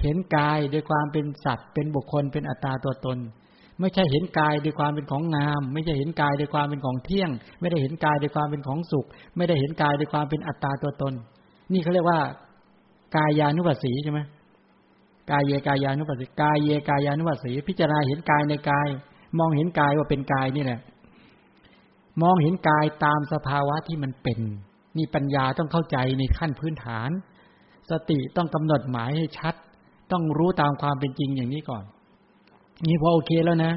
เห็นกายด้วยความเป็นสัตว์ เป็นบุคคลเป็นอัตตาตัวตน ไม่ใช่เห็นกายด้วยความเป็นของงาม ไม่ใช่เห็นกายด้วยความเป็นของเที่ยง ไม่ได้เห็นกายด้วยความเป็นของสุข ไม่ได้เห็นกายด้วยความเป็นอัตตาตัวตน นี่เขาเรียกว่ากายานุปัสสีใช่ไหมกายเยกายานุปัสสีกายเยกายานุปัสสีพิจารณาเห็นกายในกาย มองเห็นกายว่าเป็นกายนี่แหละมองเห็นกายตามสภาวะที่มันเป็นนี่ปัญญาต้องเข้าใจในขั้นพื้นฐาน สติต้องกำหนดหมายให้ชัด ต้องรู้ตามความเป็นจริงอย่างนี้ก่อน นี่พอโอเคแล้วนะ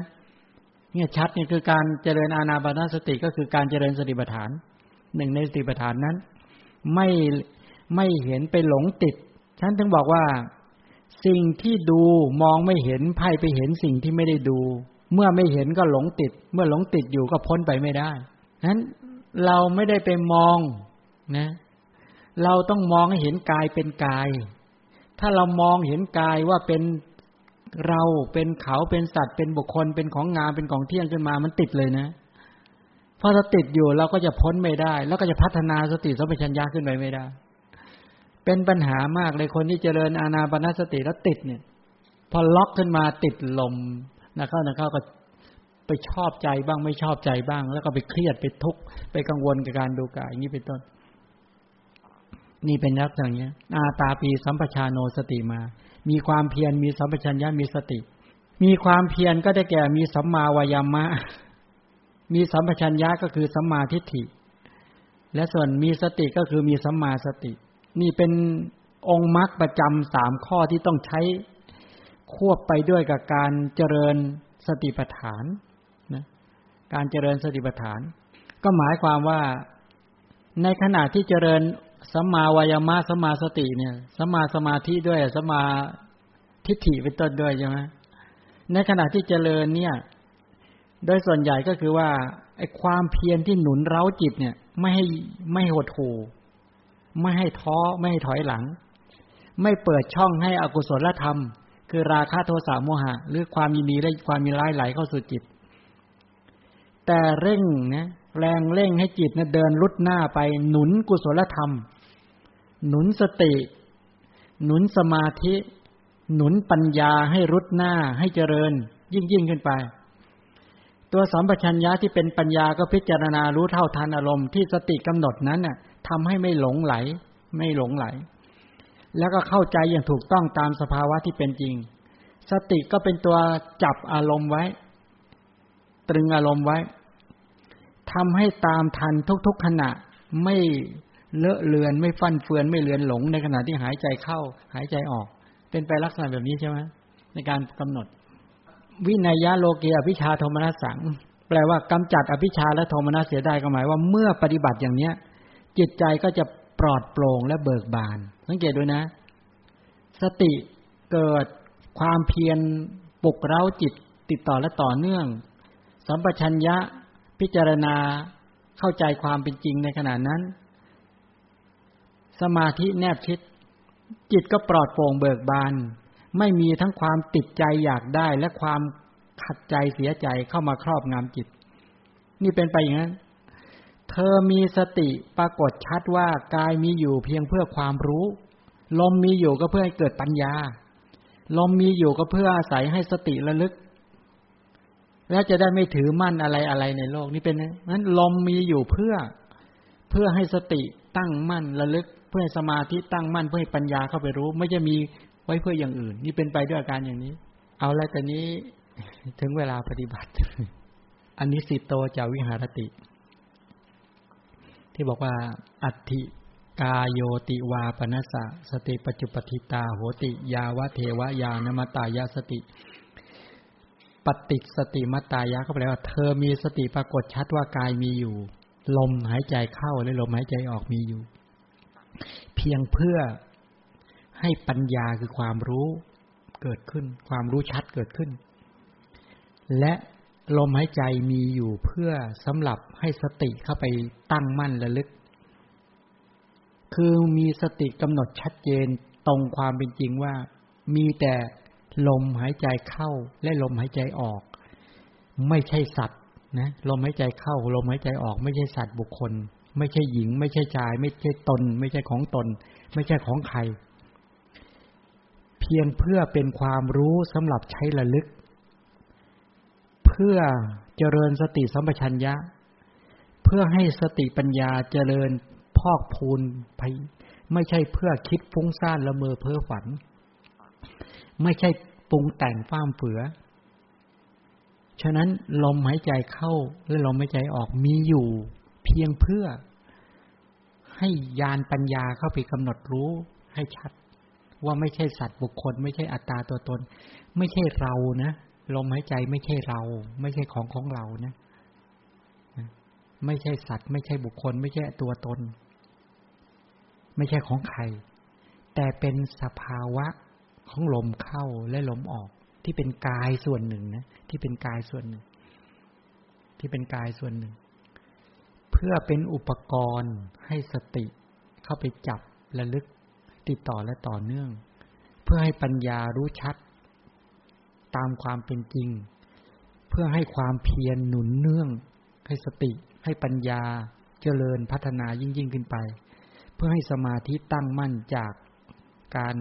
เนี่ยชัดเนี่ยคือการเจริญอาณาบานสติก็คือการเจริญสติปัฏฐาน หนึ่งในสติปัฏฐานนั้น ไม่ไม่เห็นไปหลงติด ฉันถึงบอกว่าสิ่งที่ดูมองไม่เห็นไพ่ไปเห็นสิ่งที่ไม่ได้ดู เมื่อไม่เห็นก็หลงติด เมื่อหลงติดอยู่ก็พ้นไปไม่ได้นั้นเราไม่ได้ไปมองนะ เราต้องมองให้เห็นกายเป็นกาย ถ้าเรามองเห็นกายว่าเป็นเราเป็นเขาเป็นสัตว์เป็นบุคคลเป็นของงามเป็นของเที่ยงขึ้นมามันติดเลยนะพอเราติดอยู่เราก็จะพ้นไม่ได้ แล้วก็จะพัฒนาสติสัมปชัญญะขึ้นไปไม่ได้ เป็นปัญหามากเลยคนที่เจริญอาณาปณสติแล้วติดเนี่ย พอล็อกขึ้นมาติดลมนะเข้านะเข้าก็ไปชอบใจบ้างไม่ชอบใจบ้าง แล้วก็ไปเครียดไปทุกข์ไปกังวลกับการดูกายอย่างนี้เป็นต้น นี่เป็นลักษณะนี้อาตาปีสัมปชาโนสติมา มีความเพียรมีสัมปชัญญะมีสติ มีความเพียรก็ได้แก่มีสัมมาวายามะ มีสัมปชัญญะก็คือสัมมาทิฏฐิ และส่วนมีสติก็คือมีสัมมาสติ นี่เป็นองค์มรรคประจำสามข้อที่ต้องใช้ควบไปด้วยกับการเจริญสติปัฏฐานนะการเจริญสติปัฏฐาน ก็หมายความว่าในขณะที่เจริญ สัมมาวายามะสัมมาสติเนี่ยสัมมาสมาธิด้วยสัมมาทิฏฐิเป็นต้นด้วยใช่ไหมในขณะที่เจริญเนี่ย โดยส่วนใหญ่ก็คือว่าไอ้ความเพียรที่หนุนเร้าจิตเนี่ย ไม่ให้ไม่หดหู่ไม่ให้ท้อไม่ให้ถอยหลัง ไม่เปิดช่องให้อกุศลธรรม คือราคะโทสะโมหะ หรือความยินดีและความมีร้ายไหลเข้าสู่จิต แต่เร่งนะแรงเร่งให้จิตนะเดินลุดหน้าไปหนุนกุศลธรรม หนุนสติ หนุนสมาธิ หนุนปัญญาให้รุดหน้าให้เจริญ ยิ่งยิ่งขึ้นไป ตัวสัมปชัญญะที่เป็นปัญญาก็พิจารณารู้เท่าทันอารมณ์ที่สติกำหนดนั้นน่ะทำให้ไม่หลงไหล ไม่หลงไหล แล้วก็เข้าใจอย่างถูกต้องตามสภาวะที่เป็นจริง สติก็เป็นตัวจับอารมณ์ไว้ ตรึงอารมณ์ไว้ทำให้ตามทันทุกๆขณะไม่ เลอะเลือนไม่ฟั่นเฟือนไม่เลือนหลง ในขณะที่หายใจเข้า หายใจออก เป็นไปลักษณะแบบนี้ใช่ไหมในการกำหนด วินัยยะโลเกอภิชาโทมนัสสัง แปลว่ากำจัดอภิชาและโทมนัสเสียได้ก็หมายว่าเมื่อปฏิบัติอย่างเนี้ย จิตใจก็จะปลอดโปร่งและเบิกบาน สังเกตด้วยนะ สติเกิดความเพียรปลุกเร้าจิตติดต่อและต่อเนื่อง สัมปชัญญะพิจารณาเข้าใจความเป็นจริงในขณะนั้น สมาธิแนบชิด จิตก็ปลอดโปร่งเบิกบาน ไม่มีทั้งความติดใจอยากได้และความขัดใจเสียใจเข้ามาครอบงำจิต นี่เป็นไปอย่างนั้น เธอมีสติปรากฏชัดว่ากายมีอยู่เพียงเพื่อความรู้ ลมมีอยู่ก็เพื่อให้เกิดปัญญา ลมมีอยู่ก็เพื่ออาศัยให้สติระลึก แล้วจะได้ไม่ถือมั่นอะไรอะไรในโลก นี้เป็นนั้นลมมีอยู่เพื่อเพื่อให้สติตั้งมั่นระลึก เพื่อให้สมาธิตั้งมั่นเพื่อให้ปัญญาเข้าไปรู้ ไม่จะมีไว้เพื่ออย่างอื่น นี่เป็นไปด้วยอาการอย่างนี้ เอาแล้วแต่นี้ถึงเวลาปฏิบัติอันนี้สิโตจาวิหารติ ที่บอกว่า อัติกาโยติวาปนัสสะสติปัจจุปติตาโหติ ยาวะเทวะยานมตายาสติปฏิสติมตายะก็แปลว่าเธอมีสติปรากฏชัดว่ากายมีอยู่ ลมหายใจเข้าและลมหายใจออกมีอยู่ เพียงเพื่อให้ปัญญาคือความรู้เกิดขึ้น ความรู้ชัดเกิดขึ้น และลมหายใจมีอยู่เพื่อสำหรับให้สติเข้าไปตั้งมั่นระลึก คือมีสติกำหนดชัดเจนตรงความเป็นจริงว่า มีแต่ลมหายใจเข้าและลมหายใจออก ไม่ใช่สัตว์นะลมหายใจเข้า ลมหายใจออก ไม่ใช่สัตว์บุคคล ไม่ใช่หญิง ไม่ใช่ชาย ไม่ใช่ตน ไม่ใช่ของตน ไม่ใช่ของใคร เพียงเพื่อเป็นความรู้สำหรับใช้ระลึก เพื่อเจริญสติสัมปชัญญะ เพื่อให้สติปัญญาเจริญพอกพูนไปไม่ใช่เพื่อคิดฟุ้งซ่านละเมอเพ้อฝัน ไม่ใช่ปรุงแต่งฟ้ามเฟือ ฉะนั้นลมหายใจเข้าและลมหายใจออกมีอยู่ เพียงเพื่อ ให้ยานปัญญาเข้าไปกำหนดรู้ให้ชัด ว่าไม่ใช่สัตว์บุคคล ไม่ใช่อัตตาตัวตน ไม่ใช่เรานะลมหายใจไม่ใช่เรา ไม่ใช่ของของเรานะ ไม่ใช่สัตว์ ไม่ใช่บุคคล ไม่ใช่ตัวตน ไม่ใช่ของใคร แต่เป็นสภาวะของลมเข้าและลมออก ที่เป็นกายส่วนหนึ่งนะที่เป็นกายส่วนหนึ่ง ที่เป็นกายส่วนหนึ่ง พื่อเป็นอุปกรณ์ให้สติเข้าไปจับระลึกติดต่อและต่อเนื่อง เพื่อให้ปัญญารู้ชัด ตามความเป็นจริง เพื่อให้ความเพียรหนุนเนื่อง ให้สติให้ปัญญาเจริญพัฒนายิ่งยิ่งขึ้นไป เพื่อให้สมาธิตั้งมั่นจากการ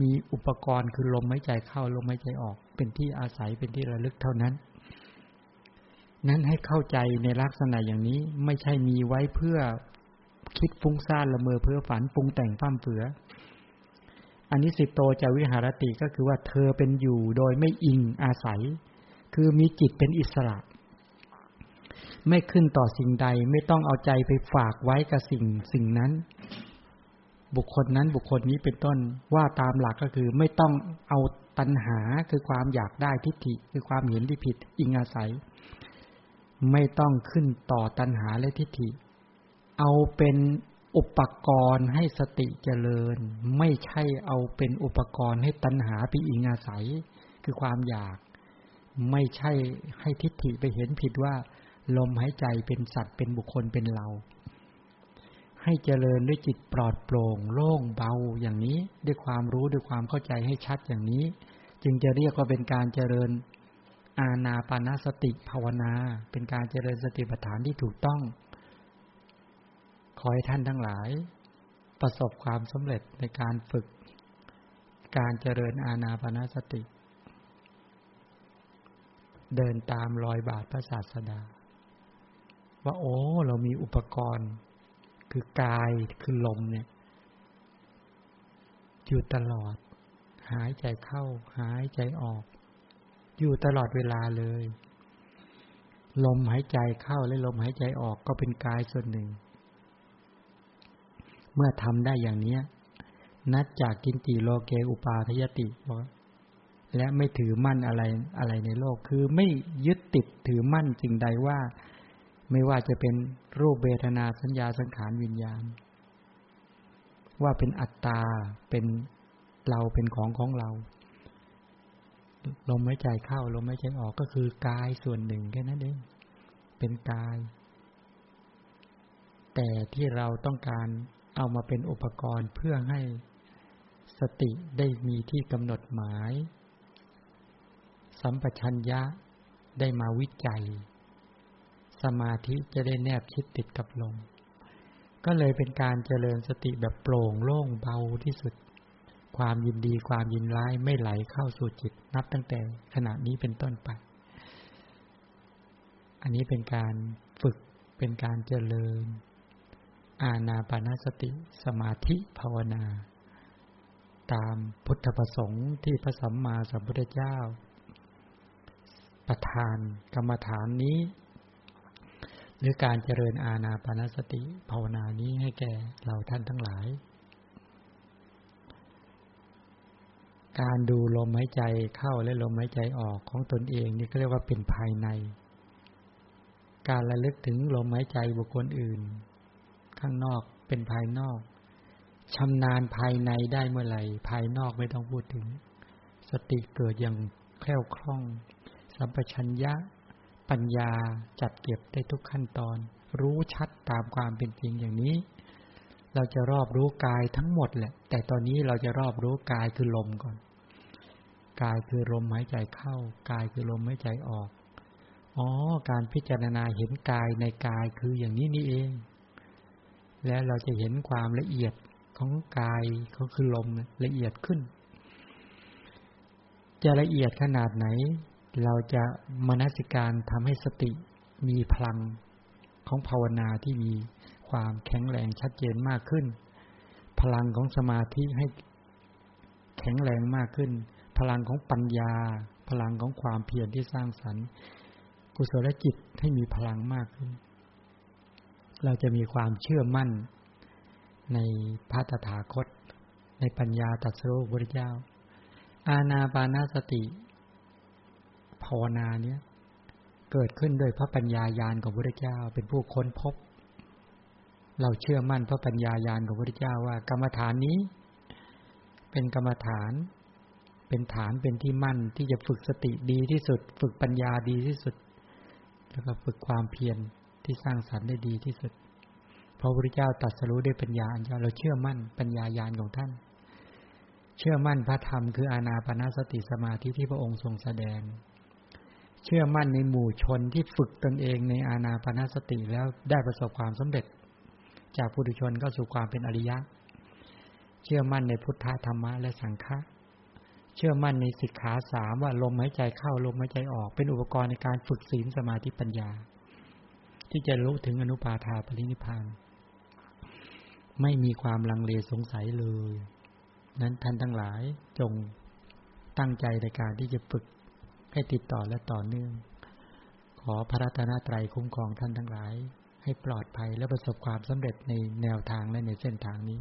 มีอุปกรณ์คือลมหายใจเข้าลมหายใจออก เป็นที่อาศัยเป็นที่ระลึกเท่านั้น นั้นให้เข้าใจในลักษณะอย่างนี้ไม่ใช่มีไว้เพื่อคิดฟุ้งซ่านละเมอเพ้อฝันปรุงแต่งฟั่มเฟือ อันนี้สิโตจะวิหารติก็คือว่าเธอเป็นอยู่โดยไม่อิงอาศัย คือมีจิตเป็นอิสระ ไม่ขึ้นต่อสิ่งใดไม่ต้องเอาใจไปฝากไว้กับสิ่งสิ่งนั้น บุคคลนั้นบุคคลนี้เป็นต้นว่าตามหลักก็คือไม่ต้องเอาตัณหาคือความอยากได้ทิฏฐิคือความเห็นที่ผิดอิงอาศัย ไม่ต้องขึ้นต่อตัณหาและทิฏฐิ เอาเป็นอุปกรณ์ให้สติเจริญ ไม่ใช่เอาเป็นอุปกรณ์ให้ตัณหาไปอิงอาศัย คือความอยาก ไม่ใช่ให้ทิฏฐิไปเห็นผิดว่า ลมหายใจเป็นสัตว์เป็นบุคคลเป็นเรา ให้เจริญด้วยจิตปลอดโปร่ง โล่งเบาอย่างนี้ ด้วยความรู้ด้วยความเข้าใจให้ชัดอย่างนี้ จึงจะเรียกว่าเป็นการเจริญ อาณาปานาสติภาวนา เป็นการเจริญสติปัฏฐานที่ถูกต้อง ขอให้ท่านทั้งหลาย ประสบความสำเร็จในการฝึก การเจริญอาณาปณสติ เดินตามรอยบาทพระศาสดา ว่าโอ้ เรามีอุปกรณ์ คือกายคือลมเนี่ยอยู่ตลอด หายใจเข้า หายใจออก อยู่ตลอดเวลาเลย ลมหายใจเข้าและลมหายใจออกก็เป็นกายส่วนหนึ่ง เมื่อทำได้อย่างนี้นัดจากกินติโลเกอุปาทยติบอกและไม่ถือมั่นอะไรอะไรในโลก คือไม่ยึดติดถือมั่นสิ่งใดว่า ไม่ว่าจะเป็นรูปเวทนาสัญญาสังขารวิญญาณ ว่าเป็นอัตตาเป็นเราเป็นของของเรา ลมไม่ใจเข้าลมไม่ใจออกก็คือกายส่วนหนึ่งแค่นั้นเองเป็นกาย แต่ที่เราต้องการเอามาเป็นอุปกรณ์เพื่อให้สติได้มีที่กำหนดหมาย สัมปชัญญะได้มาวิจัย สมาธิจะได้แนบชิดติดกับลมก็เลยเป็นการเจริญสติแบบโปร่งโล่งเบาที่สุด ความยินดีความยินร้ายไม่ไหลเข้าสู่จิต นับตั้งแต่ขณะนี้เป็นต้นไป อันนี้เป็นการฝึกเป็นการเจริญ อาณาปานสติ สมาธิภาวนา ตามพุทธประสงค์ที่พระสัมมาสัมพุทธเจ้า ประทานกรรมฐานนี้ หรือการเจริญอาณาปานสติภาวนานี้ให้แก่เราท่านทั้งหลาย การดูลมหายใจเข้าและลมหายใจออกของตนเองนี่ก็เรียกว่าเป็นภายใน การระลึกถึงลมหายใจบุคคลอื่น ข้างนอกเป็นภายนอกชำนาญภายในได้เมื่อไหร่ ภายนอกไม่ต้องพูดถึง สติเกิดอย่างแคล่วคล่อง สัมปชัญญะ ปัญญาจัดเก็บได้ทุกขั้นตอน รู้ชัดตามความเป็นจริงอย่างนี้ เราจะรอบรู้กายทั้งหมดแหละ แต่ตอนนี้เราจะรอบรู้กายคือลมก่อน กายคือลมหายใจเข้า กายคือลมหายใจออก อ๋อ การพิจารณาเห็นกายในกายคืออย่างนี้นี่เอง และเราจะเห็นความละเอียดของกายก็คือลมละเอียดขึ้น จะละเอียดขนาดไหน เราจะมนสิการทำให้สติมีพลังของภาวนาที่มีความแข็งแรงชัดเจนมากขึ้น พลังของสมาธิให้แข็งแรงมากขึ้น พลังของปัญญา พลังของความเพียรที่สร้างสรรค์กุศลจิตให้มีพลังมากขึ้น เราจะมีความเชื่อมั่นในพระตถาคต ในปัญญาตัสรู้พระเจ้า อาณาปานาสติภาวนาเนี้ยเกิดขึ้นโดยพระปัญญายาณของพระเจ้า เป็นผู้ค้นพบ เราเชื่อมั่นพระปัญญายาณของพระเจ้าว่ากรรมฐานนี้ เป็นกรรมฐาน เป็นฐานเป็นที่มั่นที่จะฝึกสติดีที่สุด ฝึกปัญญาดีที่สุด แล้วก็ฝึกความเพียรที่สร้างสรรค์ได้ดีที่สุดพระพุทธเจ้าตรัสรู้ด้วยปัญญาอันยาเราเชื่อมั่นปัญญายาณของท่าน เชื่อมั่นพระธรรมคืออานาปนาสติสมาธิที่พระองค์ทรงแสดง เชื่อมั่นในหมู่ชนที่ฝึกตนเองในอานาปนาสติแล้วได้ประสบความสำเร็จ จากผู้ดุชนก็สู่ความเป็นอริยะ เชื่อมั่นในพุทธธรรมะและสังฆะ เชื่อมั่นในสิกขาสามว่าลมหายใจเข้าลมหายใจออก เป็นอุปกรณ์ในการฝึกศีลสมาธิปัญญา ที่จะรู้ถึงอนุปาทาปรินิพานไม่มีความลังเลสงสัยเลย นั้นท่านทั้งหลายจงตั้งใจในการที่จะฝึกให้ติดต่อและต่อเนื่อง ขอพระรัตนตรัยคุ้มครองท่านทั้งหลาย ให้ปลอดภัยและประสบความสำเร็จในแนวทางและในเส้นทางนี้